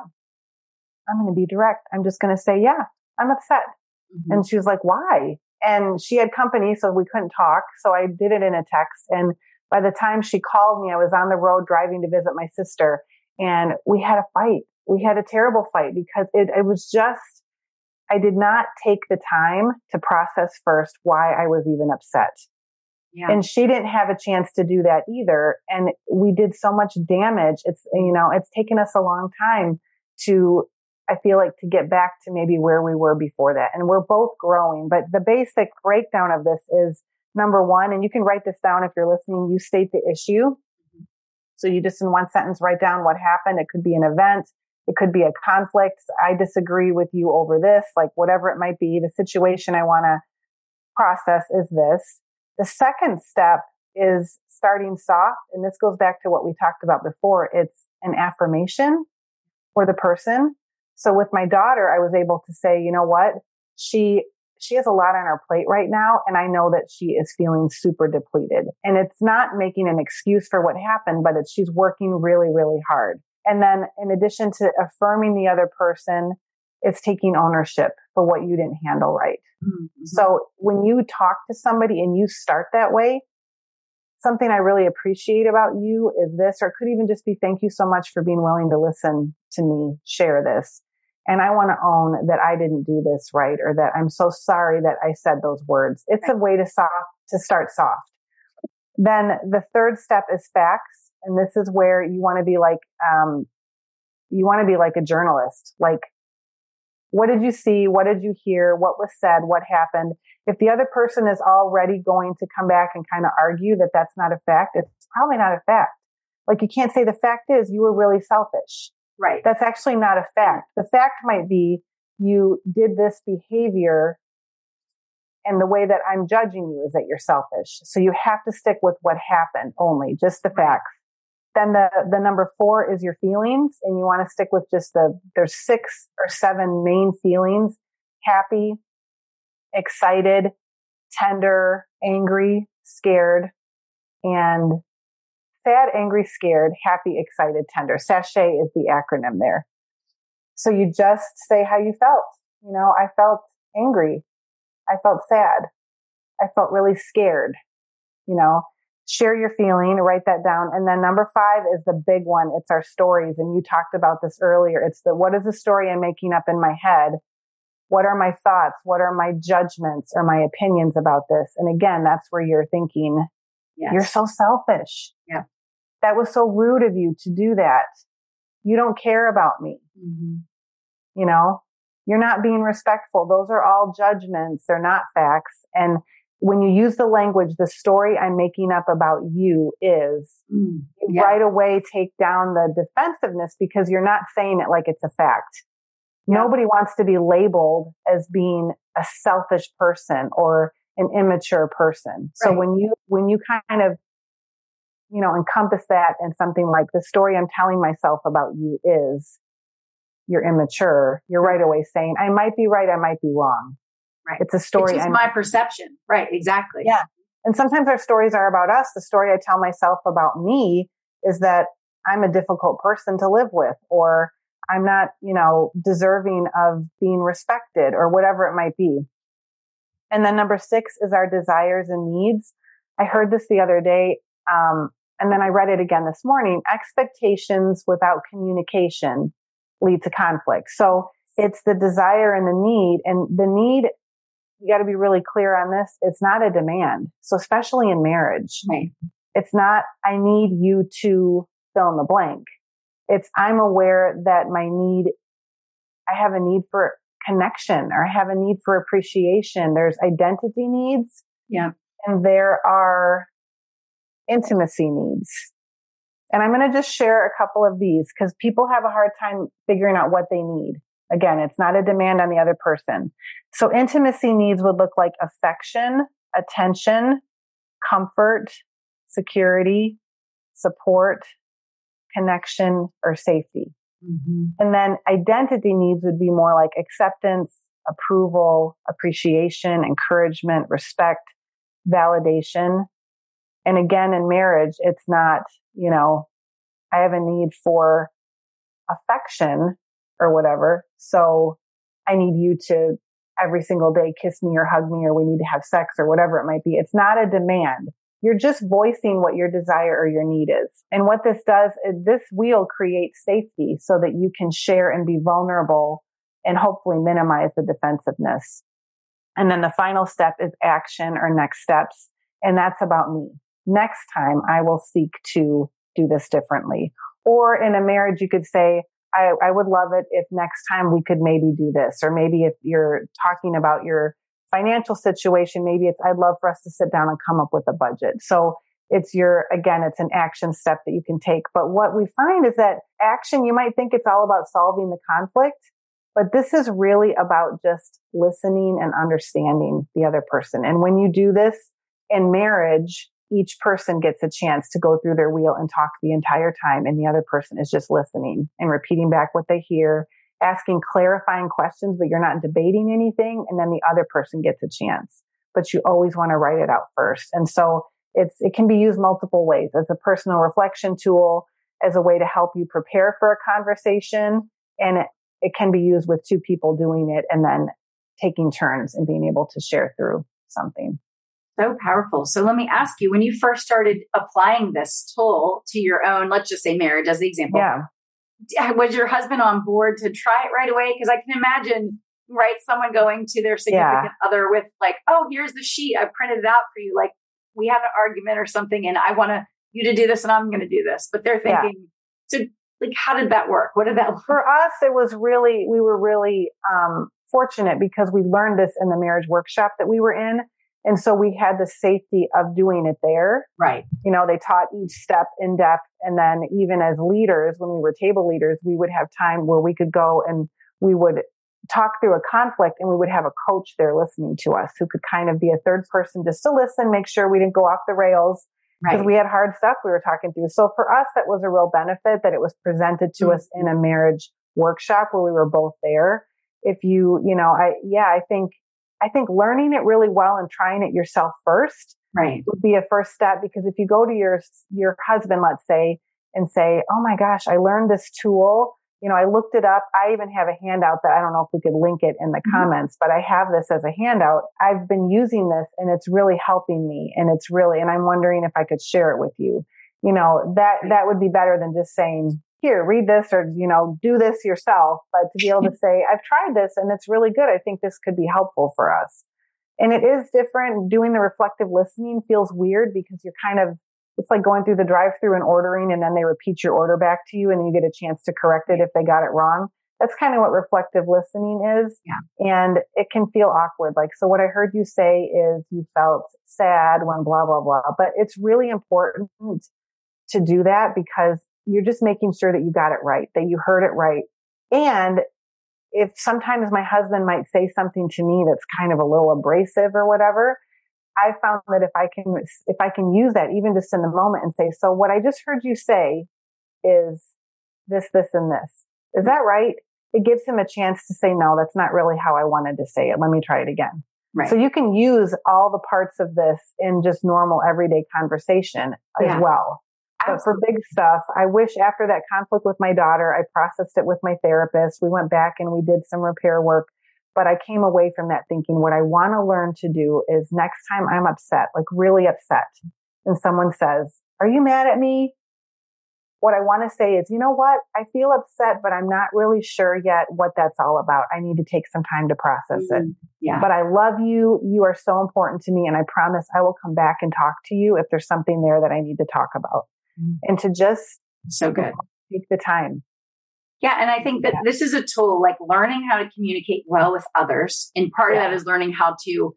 I'm going to be direct. I'm just going to say, yeah, I'm upset. Mm-hmm. And she was like, why? And she had company, so we couldn't talk. So I did it in a text. And by the time she called me, I was on the road driving to visit my sister and we had a fight. We had a terrible fight because it, it was just, I did not take the time to process first why I was even upset. Yeah. And she didn't have a chance to do that either. And we did so much damage. It's, you know, it's taken us a long time to I feel like to get back to maybe where we were before that. And we're both growing, but the basic breakdown of this is number one, and you can write this down if you're listening, you state the issue. So you just in one sentence write down what happened. It could be an event. It could be a conflict. I disagree with you over this, like whatever it might be. The situation I want to process is this. The second step is starting soft. And this goes back to what we talked about before. It's an affirmation for the person. So with my daughter, I was able to say, you know what? She, she has a lot on her plate right now. And I know that she is feeling super depleted and it's not making an excuse for what happened, but it's, she's working really, really hard. And then in addition to affirming the other person, it's taking ownership for what you didn't handle right. Mm-hmm. So when you talk to somebody and you start that way, something I really appreciate about you is this, or it could even just be thank you so much for being willing to listen to me share this. And I want to own that I didn't do this right or that I'm so sorry that I said those words. It's a way to soft, to start soft. Then the third step is facts. And this is where you want to be like, um, you want to be like a journalist. Like, what did you see? What did you hear? What was said? What happened? If the other person is already going to come back and kind of argue that that's not a fact, it's probably not a fact. Like you can't say the fact is you were really selfish. Right. That's actually not a fact. The fact might be you did this behavior and the way that I'm judging you is that you're selfish. So you have to stick with what happened only, just the facts. Then the, the number four is your feelings and you want to stick with just the, there's six or seven main feelings. Happy, excited, tender, angry, scared, and sad, angry, scared, happy, excited, tender. Sashay is the acronym there. So you just say how you felt. You know, I felt angry. I felt sad. I felt really scared. You know, share your feeling, write that down. And then number five is the big one. It's our stories. And you talked about this earlier. It's the, what is the story I'm making up in my head? What are my thoughts? What are my judgments or my opinions about this? And again, that's where you're thinking, yes. you're so selfish. Yeah. That was so rude of you to do that. You don't care about me. Mm-hmm. You know, you're not being respectful. Those are all judgments. They're not facts. And when you use the language, the story I'm making up about you is, mm, yeah. right away take down the defensiveness because you're not saying it like it's a fact. Yeah. Nobody wants to be labeled as being a selfish person or an immature person. So when you, when you kind of, you know, encompass that in something like the story I'm telling myself about you is you're immature, you're right mm-hmm. away saying, I might be right, I might be wrong. Right. It's a story. It's my perception. Right. Exactly. Yeah. And sometimes our stories are about us. The story I tell myself about me is that I'm a difficult person to live with or I'm not, you know, deserving of being respected or whatever it might be. And then number six is our desires and needs. I heard this the other day. Um, and then I read it again this morning. Expectations without communication lead to conflict. So it's the desire and the need and the need you got to be really clear on this. It's not a demand. So especially in marriage, right. it's not, I need you to fill in the blank. It's, I'm aware that my need, I have a need for connection or I have a need for appreciation. There's identity needs. Yeah. And there are intimacy needs. And I'm going to just share a couple of these because people have a hard time figuring out what they need. Again, it's not a demand on the other person. So intimacy needs would look like affection, attention, comfort, security, support, connection, or safety. Mm-hmm. And then identity needs would be more like acceptance, approval, appreciation, encouragement, respect, validation. And again, in marriage, it's not, you know, I have a need for affection or whatever. So I need you to every single day kiss me or hug me or we need to have sex or whatever it might be. It's not a demand. You're just voicing what your desire or your need is. And what this does is this wheel creates safety so that you can share and be vulnerable and hopefully minimize the defensiveness. And then the final step is action or next steps. And that's about me. Next time I will seek to do this differently. Or in a marriage, you could say, I, I would love it if next time we could maybe do this, or maybe if you're talking about your financial situation, maybe it's, I'd love for us to sit down and come up with a budget. So it's your, again, it's an action step that you can take. But what we find is that action, you might think it's all about solving the conflict, but this is really about just listening and understanding the other person. And when you do this in marriage, each person gets a chance to go through their wheel and talk the entire time and the other person is just listening and repeating back what they hear asking clarifying questions but you're not debating anything and then the other person gets a chance. But you always want to write it out first. And so it's it can be used multiple ways. As a personal reflection tool as a way to help you prepare for a conversation and it, it can be used with two people doing it and then taking turns and being able to share through something so powerful. So let me ask you, when you first started applying this tool to your own, let's just say marriage as the example. Yeah. Was your husband on board to try it right away? Because I can imagine, right, someone going to their significant yeah. other with like, oh, here's the sheet. I printed it out for you. Like we had an argument or something and I want to you to do this and I'm going to do this. But they're thinking, yeah. so like, how did that work? What did that look For *laughs* us, it was really, we were really, um, fortunate because we learned this in the marriage workshop that we were in and so we had the safety of doing it there. Right. You know, they taught each step in depth. And then even as leaders, when we were table leaders, we would have time where we could go and we would talk through a conflict and we would have a coach there listening to us who could kind of be a third person just to listen, make sure we didn't go off the rails because right. we had hard stuff we were talking through. So for us, that was a real benefit that it was presented to mm-hmm. us in a marriage workshop where we were both there. If you, you know, I, yeah, I think, I think learning it really well and trying it yourself first right. would be a first step because if you go to your, your husband, let's say, and say, Oh my gosh, I learned this tool you know, I looked it up. I even have a handout that I don't know if we could link it in the mm-hmm. comments, but I have this as a handout. I've been using this and it's really helping me and it's really, and I'm wondering if I could share it with you. You know, that, that would be better than just saying, here, read this or, you know, do this yourself. But to be able to *laughs* say, I've tried this and it's really good. I think this could be helpful for us. And it is different. Doing the reflective listening feels weird because you're kind of it's like going through the drive through and ordering and then they repeat your order back to you and then you get a chance to correct it if they got it wrong. That's kind of what reflective listening is. Yeah. And it can feel awkward. Like, so what I heard you say is you felt sad when blah, blah, blah, but it's really important to do that because you're just making sure that you got it right, that you heard it right. And if sometimes my husband might say something to me that's kind of a little abrasive or whatever, I found that if I can, if I can use that even just in the moment and say, so what I just heard you say is this, this, and this. Is that right? It gives him a chance to say, no, that's not really how I wanted to say it. Let me try it again. Right. So you can use all the parts of this in just normal everyday conversation yeah. as well. But for big stuff, I wish after that conflict with my daughter, I processed it with my therapist. We went back and we did some repair work but I came away from that thinking what I want to learn to do is next time I'm upset, like really upset, and someone says, Are you mad at me? What I want to say is, you know what? I feel upset, but I'm not really sure yet what that's all about. I need to take some time to process mm-hmm. it. Yeah. But I love you. You are so important to me. And I promise I will come back and talk to you if there's something there that I need to talk about. Mm-hmm. And to just so good. Take the time. Yeah, and I think that yeah. this is a tool like learning how to communicate well with others. And part yeah. of that is learning how to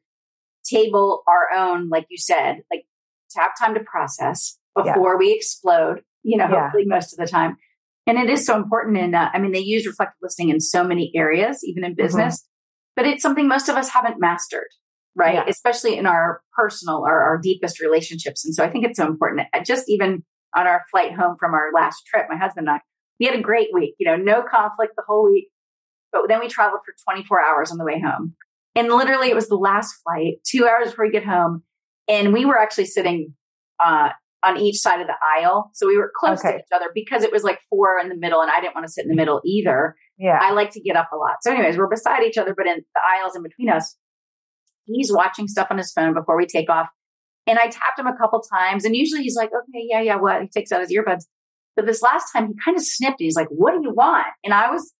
table our own, like you said, like to have time to process before we explode, you know, hopefully most of the time. And it is so important in, uh, I mean, they use reflective listening in so many areas, even in mm-hmm. business, mm-hmm. but it's something most of us haven't mastered, right? Yeah. Especially in our personal or our deepest relationships. And so I think it's so important. Just even on our flight home from our last trip, my husband and I, we had a great week, you know, no conflict the whole week. But then we traveled for 24 hours on the way home. And literally, it was the last flight, two hours before we get home. And we were actually sitting uh, on each side of the aisle. So we were close okay. to each other because it was like four in the middle, and I didn't want to sit in the middle either. Yeah. I like to get up a lot. So, anyways, we're beside each other, but in the aisles in between us, he's watching stuff on his phone before we take off. And I tapped him a couple times, and usually he's like, okay, yeah, yeah, what? He takes out his earbuds. But this last time he kind of snipped and he's like, What do you want? And I was,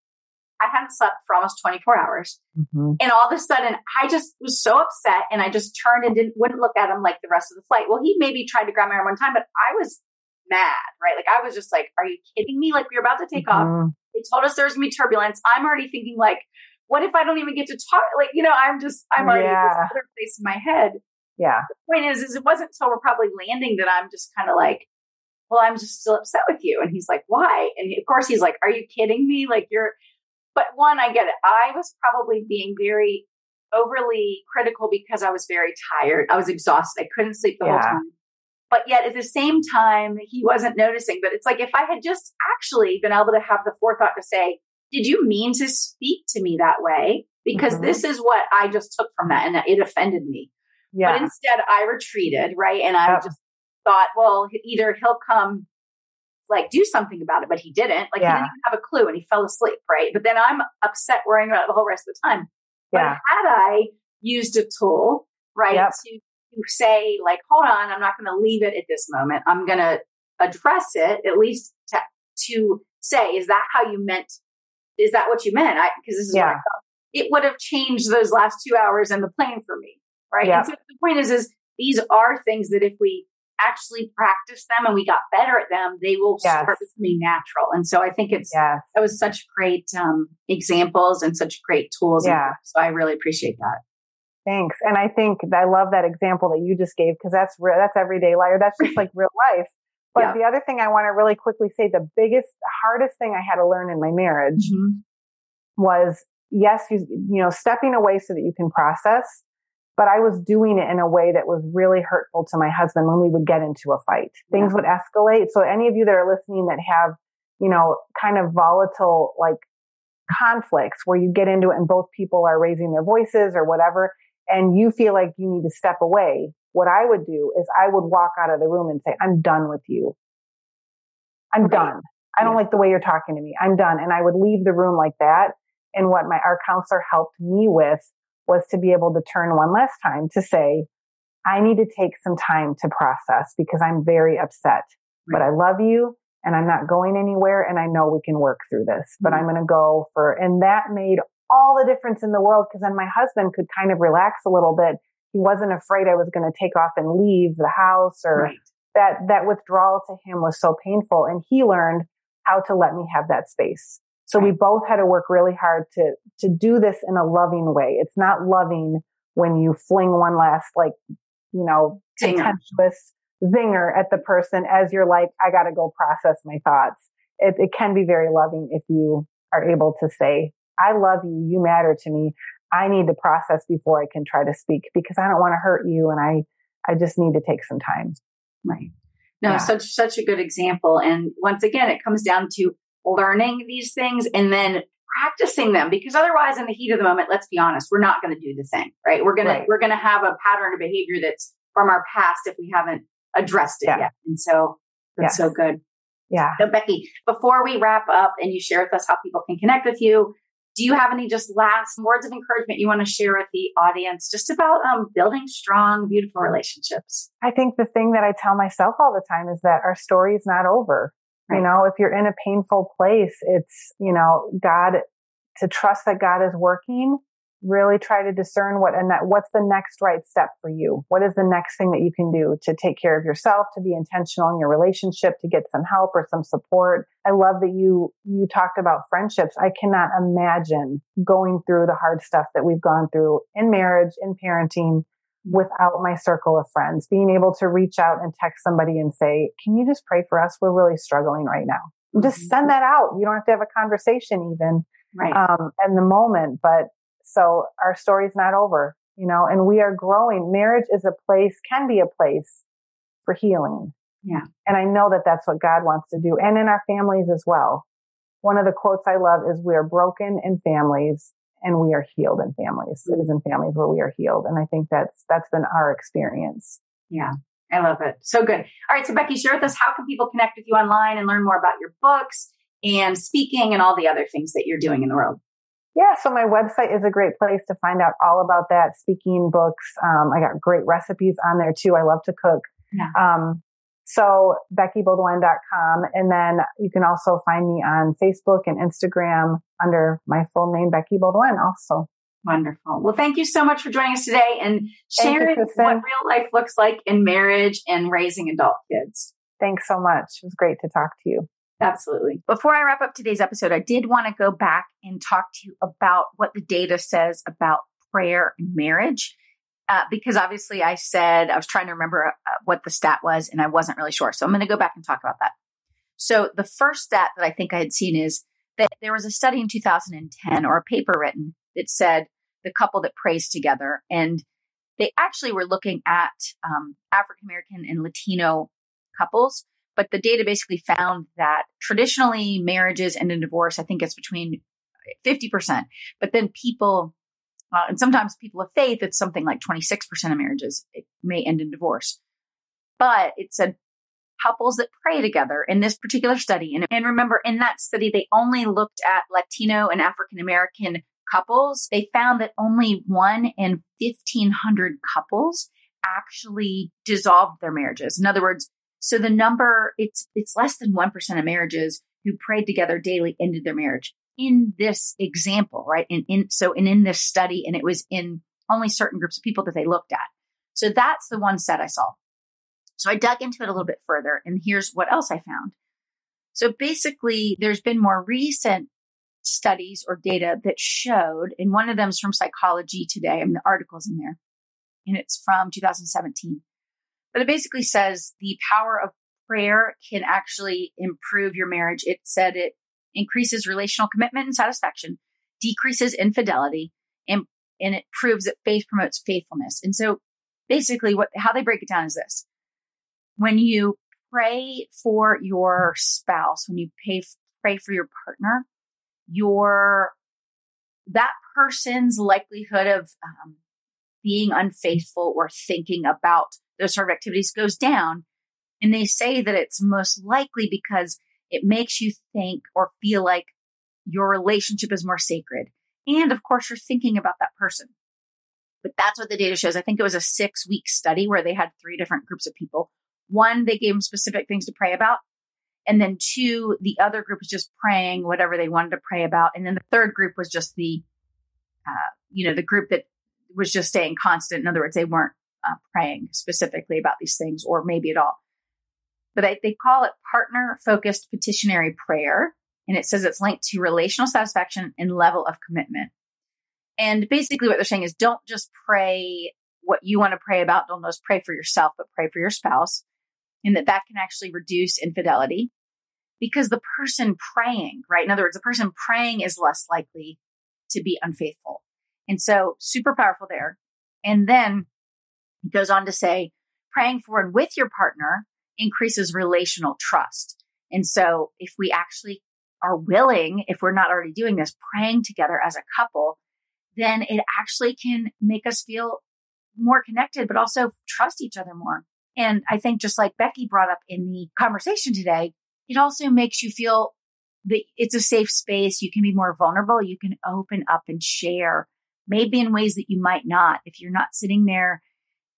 I hadn't slept for almost 24 hours. Mm-hmm. And all of a sudden I just was so upset and I just turned and didn't, wouldn't look at him like the rest of the flight. Well, he maybe tried to grab my arm one time, but I was mad, right? Like I was just like, Are you kidding me? Like we were about to take mm-hmm. off. They told us there's gonna be turbulence. I'm already thinking like, what if I don't even get to talk? Like, you know, I'm just, I'm already yeah. in this other place in my head. Yeah. The point is, is it wasn't until we're probably landing that I'm just kind of like, well, I'm just still upset with you. And he's like, why? And of course, he's like, are you kidding me? Like, you're, but one, I get it. I was probably being very overly critical because I was very tired. I was exhausted. I couldn't sleep the yeah. whole time. But yet at the same time, he wasn't noticing. But it's like if I had just actually been able to have the forethought to say, did you mean to speak to me that way? Because mm-hmm. this is what I just took from that and it offended me. Yeah. But instead I retreated, right? And I just thought, well, either he'll come like do something about it, but he didn't. Like yeah. he didn't even have a clue and he fell asleep, right? But then I'm upset worrying about it the whole rest of the time. But yeah. had I used a tool, right, yep. to, to say, like, hold on, I'm not going to leave it at this moment. I'm going to address it, at least to, to say, is that how you meant? Is that what you meant? Because this is yeah. what I thought. It would have changed those last two hours in the plane for me, right? Yep. And so the point is, is these are things that if we actually practice them and we got better at them, they will yes. start becoming natural. And so I think it's yes. that was such great um, examples and such great tools. Yeah. So I really appreciate that. Thanks. And I think I love that example that you just gave because that's real, that's everyday life. That's just like real life. *laughs* But yeah. the other thing I want to really quickly say, the biggest, hardest thing I had to learn in my marriage mm-hmm. was yes, you, you know, stepping away so that you can process. But I was doing it in a way that was really hurtful to my husband when we would get into a fight. Things yeah. would escalate. So any of you that are listening that have, you know, kind of volatile like conflicts where you get into it and both people are raising their voices or whatever, and you feel like you need to step away, what I would do is I would walk out of the room and say, I'm done with you. I'm right. done. I don't yeah. like the way you're talking to me. I'm done. And I would leave the room like that. And what my, our counselor helped me with was to be able to turn one last time to say, I need to take some time to process because I'm very upset, right. but I love you and I'm not going anywhere. And I know we can work through this, but mm-hmm. I'm going to go for, and that made all the difference in the world because then my husband could kind of relax a little bit. He wasn't afraid I was going to take off and leave the house or right. that, that withdrawal to him was so painful. And he learned how to let me have that space. So we both had to work really hard to, to do this in a loving way. It's not loving when you fling one last, like, you know, contemptuous zinger at the person as you're like, I got to go process my thoughts. It, it can be very loving if you are able to say, I love you. You matter to me. I need to process before I can try to speak because I don't want to hurt you. And I, I just need to take some time. Right. No, yeah. such, such a good example. And once again, it comes down to learning these things and then practicing them because otherwise in the heat of the moment, let's be honest, we're not going to do the same, right? We're going right. to, we're going to have a pattern of behavior that's from our past if we haven't addressed it yeah. yet. And so that's yes. so good. Yeah. So Becky, before we wrap up and you share with us how people can connect with you, do you have any just last words of encouragement you want to share with the audience just about um, building strong, beautiful relationships? I think the thing that I tell myself all the time is that our story is not over. Right. You know, if you're in a painful place, it's, you know, God, to trust that God is working really try to discern what and that what's the next right step for you? What is the next thing that you can do to take care of yourself to be intentional in your relationship to get some help or some support? I love that you you talked about friendships. I cannot imagine going through the hard stuff that we've gone through in marriage in parenting without my circle of friends being able to reach out and text somebody and say can you just pray for us we're really struggling right now mm-hmm. just send that out you don't have to have a conversation even right um in the moment but so our story's not over, you know, and we are growing. Marriage is a place, can be a place for healing. Yeah. And I know that that's what God wants to do and in our families as well. One of the quotes I love is we are broken in families and we are healed in families. It is in families where we are healed. And I think that's, that's been our experience. Yeah. I love it. So good. All right. So Becky, share with us how can people connect with you online and learn more about your books and speaking and all the other things that you're doing in the world? Yeah, so my website is a great place to find out all about that. Speaking books, um, I got great recipes on there too. I love to cook. Yeah. Um, so BeckyBaudouin.com. And then you can also find me on Facebook and Instagram under my full name, Becky Baudouin also. Wonderful. Well, thank you so much for joining us today and sharing you, what real life looks like in marriage and raising adult kids. Thanks so much. It was great to talk to you. Absolutely. Before I wrap up today's episode, I did want to go back and talk to you about what the data says about prayer and marriage. Uh, because obviously I said I was trying to remember uh, what the stat was and I wasn't really sure. So I'm going to go back and talk about that. So the first stat that I think I had seen is that there was a study in 2010 or a paper written that said the couple that prays together and they actually were looking at um, African American and Latino couples but the data basically found that traditionally marriages end in divorce. I think it's between 50%. But then people, uh, and sometimes people of faith, it's something like 26% of marriages may end in divorce. But it said couples that pray together in this particular study. And, and remember, in that study, they only looked at Latino and African American couples. They found that only one in 1,500 couples actually dissolved their marriages. In other words, so the number, it's, it's less than 1% of marriages who prayed together daily ended their marriage in this example, right? And in, so, and in this study, and it was in only certain groups of people that they looked at. So that's the one set I saw. So I dug into it a little bit further, and here's what else I found. So basically, there's been more recent studies or data that showed, and one of them is from Psychology Today. I mean, the article's in there, and it's from 2017. But it basically says the power of prayer can actually improve your marriage. It said it increases relational commitment and satisfaction. decreases infidelity, and, and it proves that faith promotes faithfulness. And so basically what how they break it down is this. When you pray for your spouse, when you pay, pray for your partner, your that person's likelihood of um, being unfaithful or thinking about those sort of activities goes down. And they say that it's most likely because it makes you think or feel like your relationship is more sacred. And of course, you're thinking about that person. But that's what the data shows. I think it was a six week study where they had three different groups of people. One, they gave them specific things to pray about. And then two, the other group was just praying whatever they wanted to pray about. And then the third group was just the, uh, you know, the group that was just staying constant. In other words, they weren't uh, praying specifically about these things or maybe at all. But they, they call it partner focused petitionary prayer. And it says it's linked to relational satisfaction and level of commitment. And basically what they're saying is don't just pray what you want to pray about. Don't just pray for yourself, but pray for your spouse. And that that can actually reduce infidelity because the person praying, right? In other words, the person praying is less likely to be unfaithful. And so super powerful there. And then he goes on to say, praying for and with your partner increases relational trust. And so if we actually are willing, if we're not already doing this, praying together as a couple, then it actually can make us feel more connected, but also trust each other more. And I think just like Becky brought up in the conversation today, it also makes you feel that it's a safe space. You can be more vulnerable. You can open up and share, maybe in ways that you might not if you're not sitting there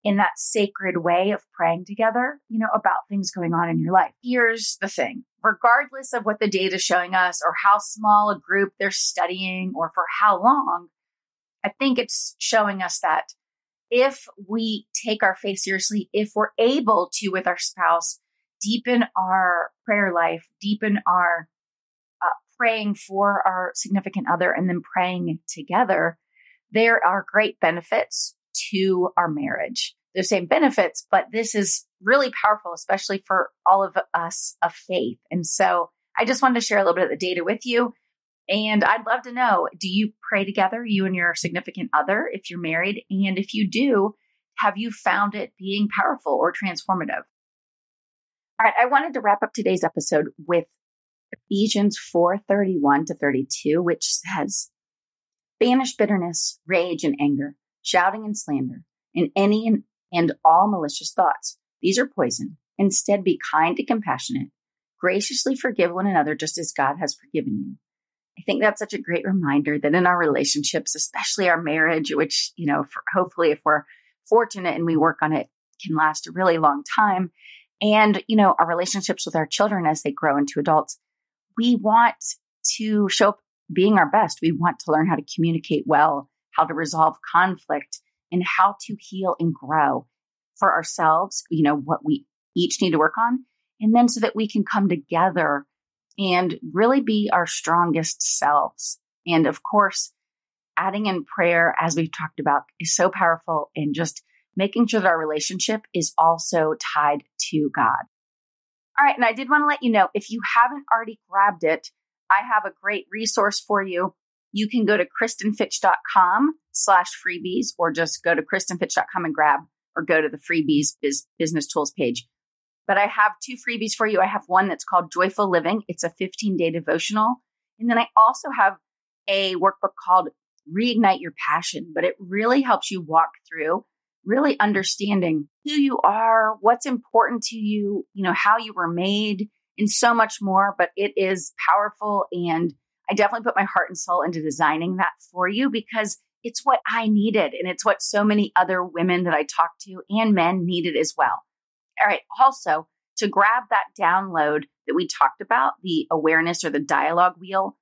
in that sacred way of praying together, you know, about things going on in your life. Here's the thing. Regardless of what the data is showing us or how small a group they're studying or for how long, I think it's showing us that if we take our faith seriously, if we're able to, with our spouse, deepen our prayer life, deepen our uh, praying for our significant other, and then praying together, there are great benefits to our marriage. The same benefits, but this is really powerful, especially for all of us of faith. And so I just wanted to share a little bit of the data with you. And I'd love to know do you pray together, you and your significant other, if you're married? And if you do, have you found it being powerful or transformative? All right, I wanted to wrap up today's episode with Ephesians 4 31 to 32, which says, Banish bitterness, rage, and anger shouting and slander, and any and, and all malicious thoughts. These are poison. Instead, be kind and compassionate. Graciously forgive one another just as God has forgiven you. I think that's such a great reminder that in our relationships, especially our marriage, which, you know, for, hopefully if we're fortunate and we work on it, can last a really long time. And, you know, our relationships with our children as they grow into adults, we want to show up being our best. We want to learn how to communicate well how to resolve conflict, and how to heal and grow for ourselves, you know, what we each need to work on. And then so that we can come together and really be our strongest selves. And of course, adding in prayer, as we've talked about, is so powerful and just making sure that our relationship is also tied to God. All right. And I did want to let you know if you haven't already grabbed it, I have a great resource for you you can go to kristinfitch.com slash freebies or just go to kristinfitch.com and grab or go to the freebies biz, business tools page. But I have two freebies for you. I have one that's called Joyful Living. It's a 15 day devotional. And then I also have a workbook called Reignite Your Passion, but it really helps you walk through really understanding who you are, what's important to you, you know, how you were made, and so much more. But it is powerful and I definitely put my heart and soul into designing that for you because it's what I needed. And it's what so many other women that I talked to and men needed as well. All right. Also, to grab that download that we talked about, the awareness or the dialogue wheel,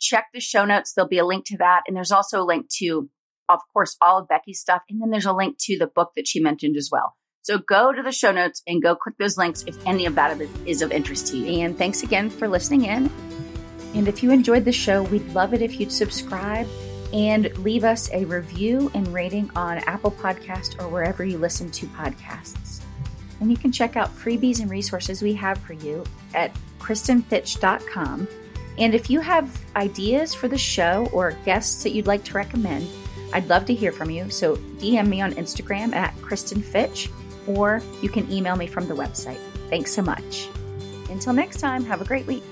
check the show notes. There'll be a link to that. And there's also a link to, of course, all of Becky's stuff. And then there's a link to the book that she mentioned as well. So go to the show notes and go click those links if any of that is of interest to you. And thanks again for listening in. And if you enjoyed the show, we'd love it if you'd subscribe and leave us a review and rating on Apple Podcast or wherever you listen to podcasts. And you can check out freebies and resources we have for you at kristinfitch.com. And if you have ideas for the show or guests that you'd like to recommend, I'd love to hear from you. So DM me on Instagram at kristinfitch, or you can email me from the website. Thanks so much. Until next time, have a great week.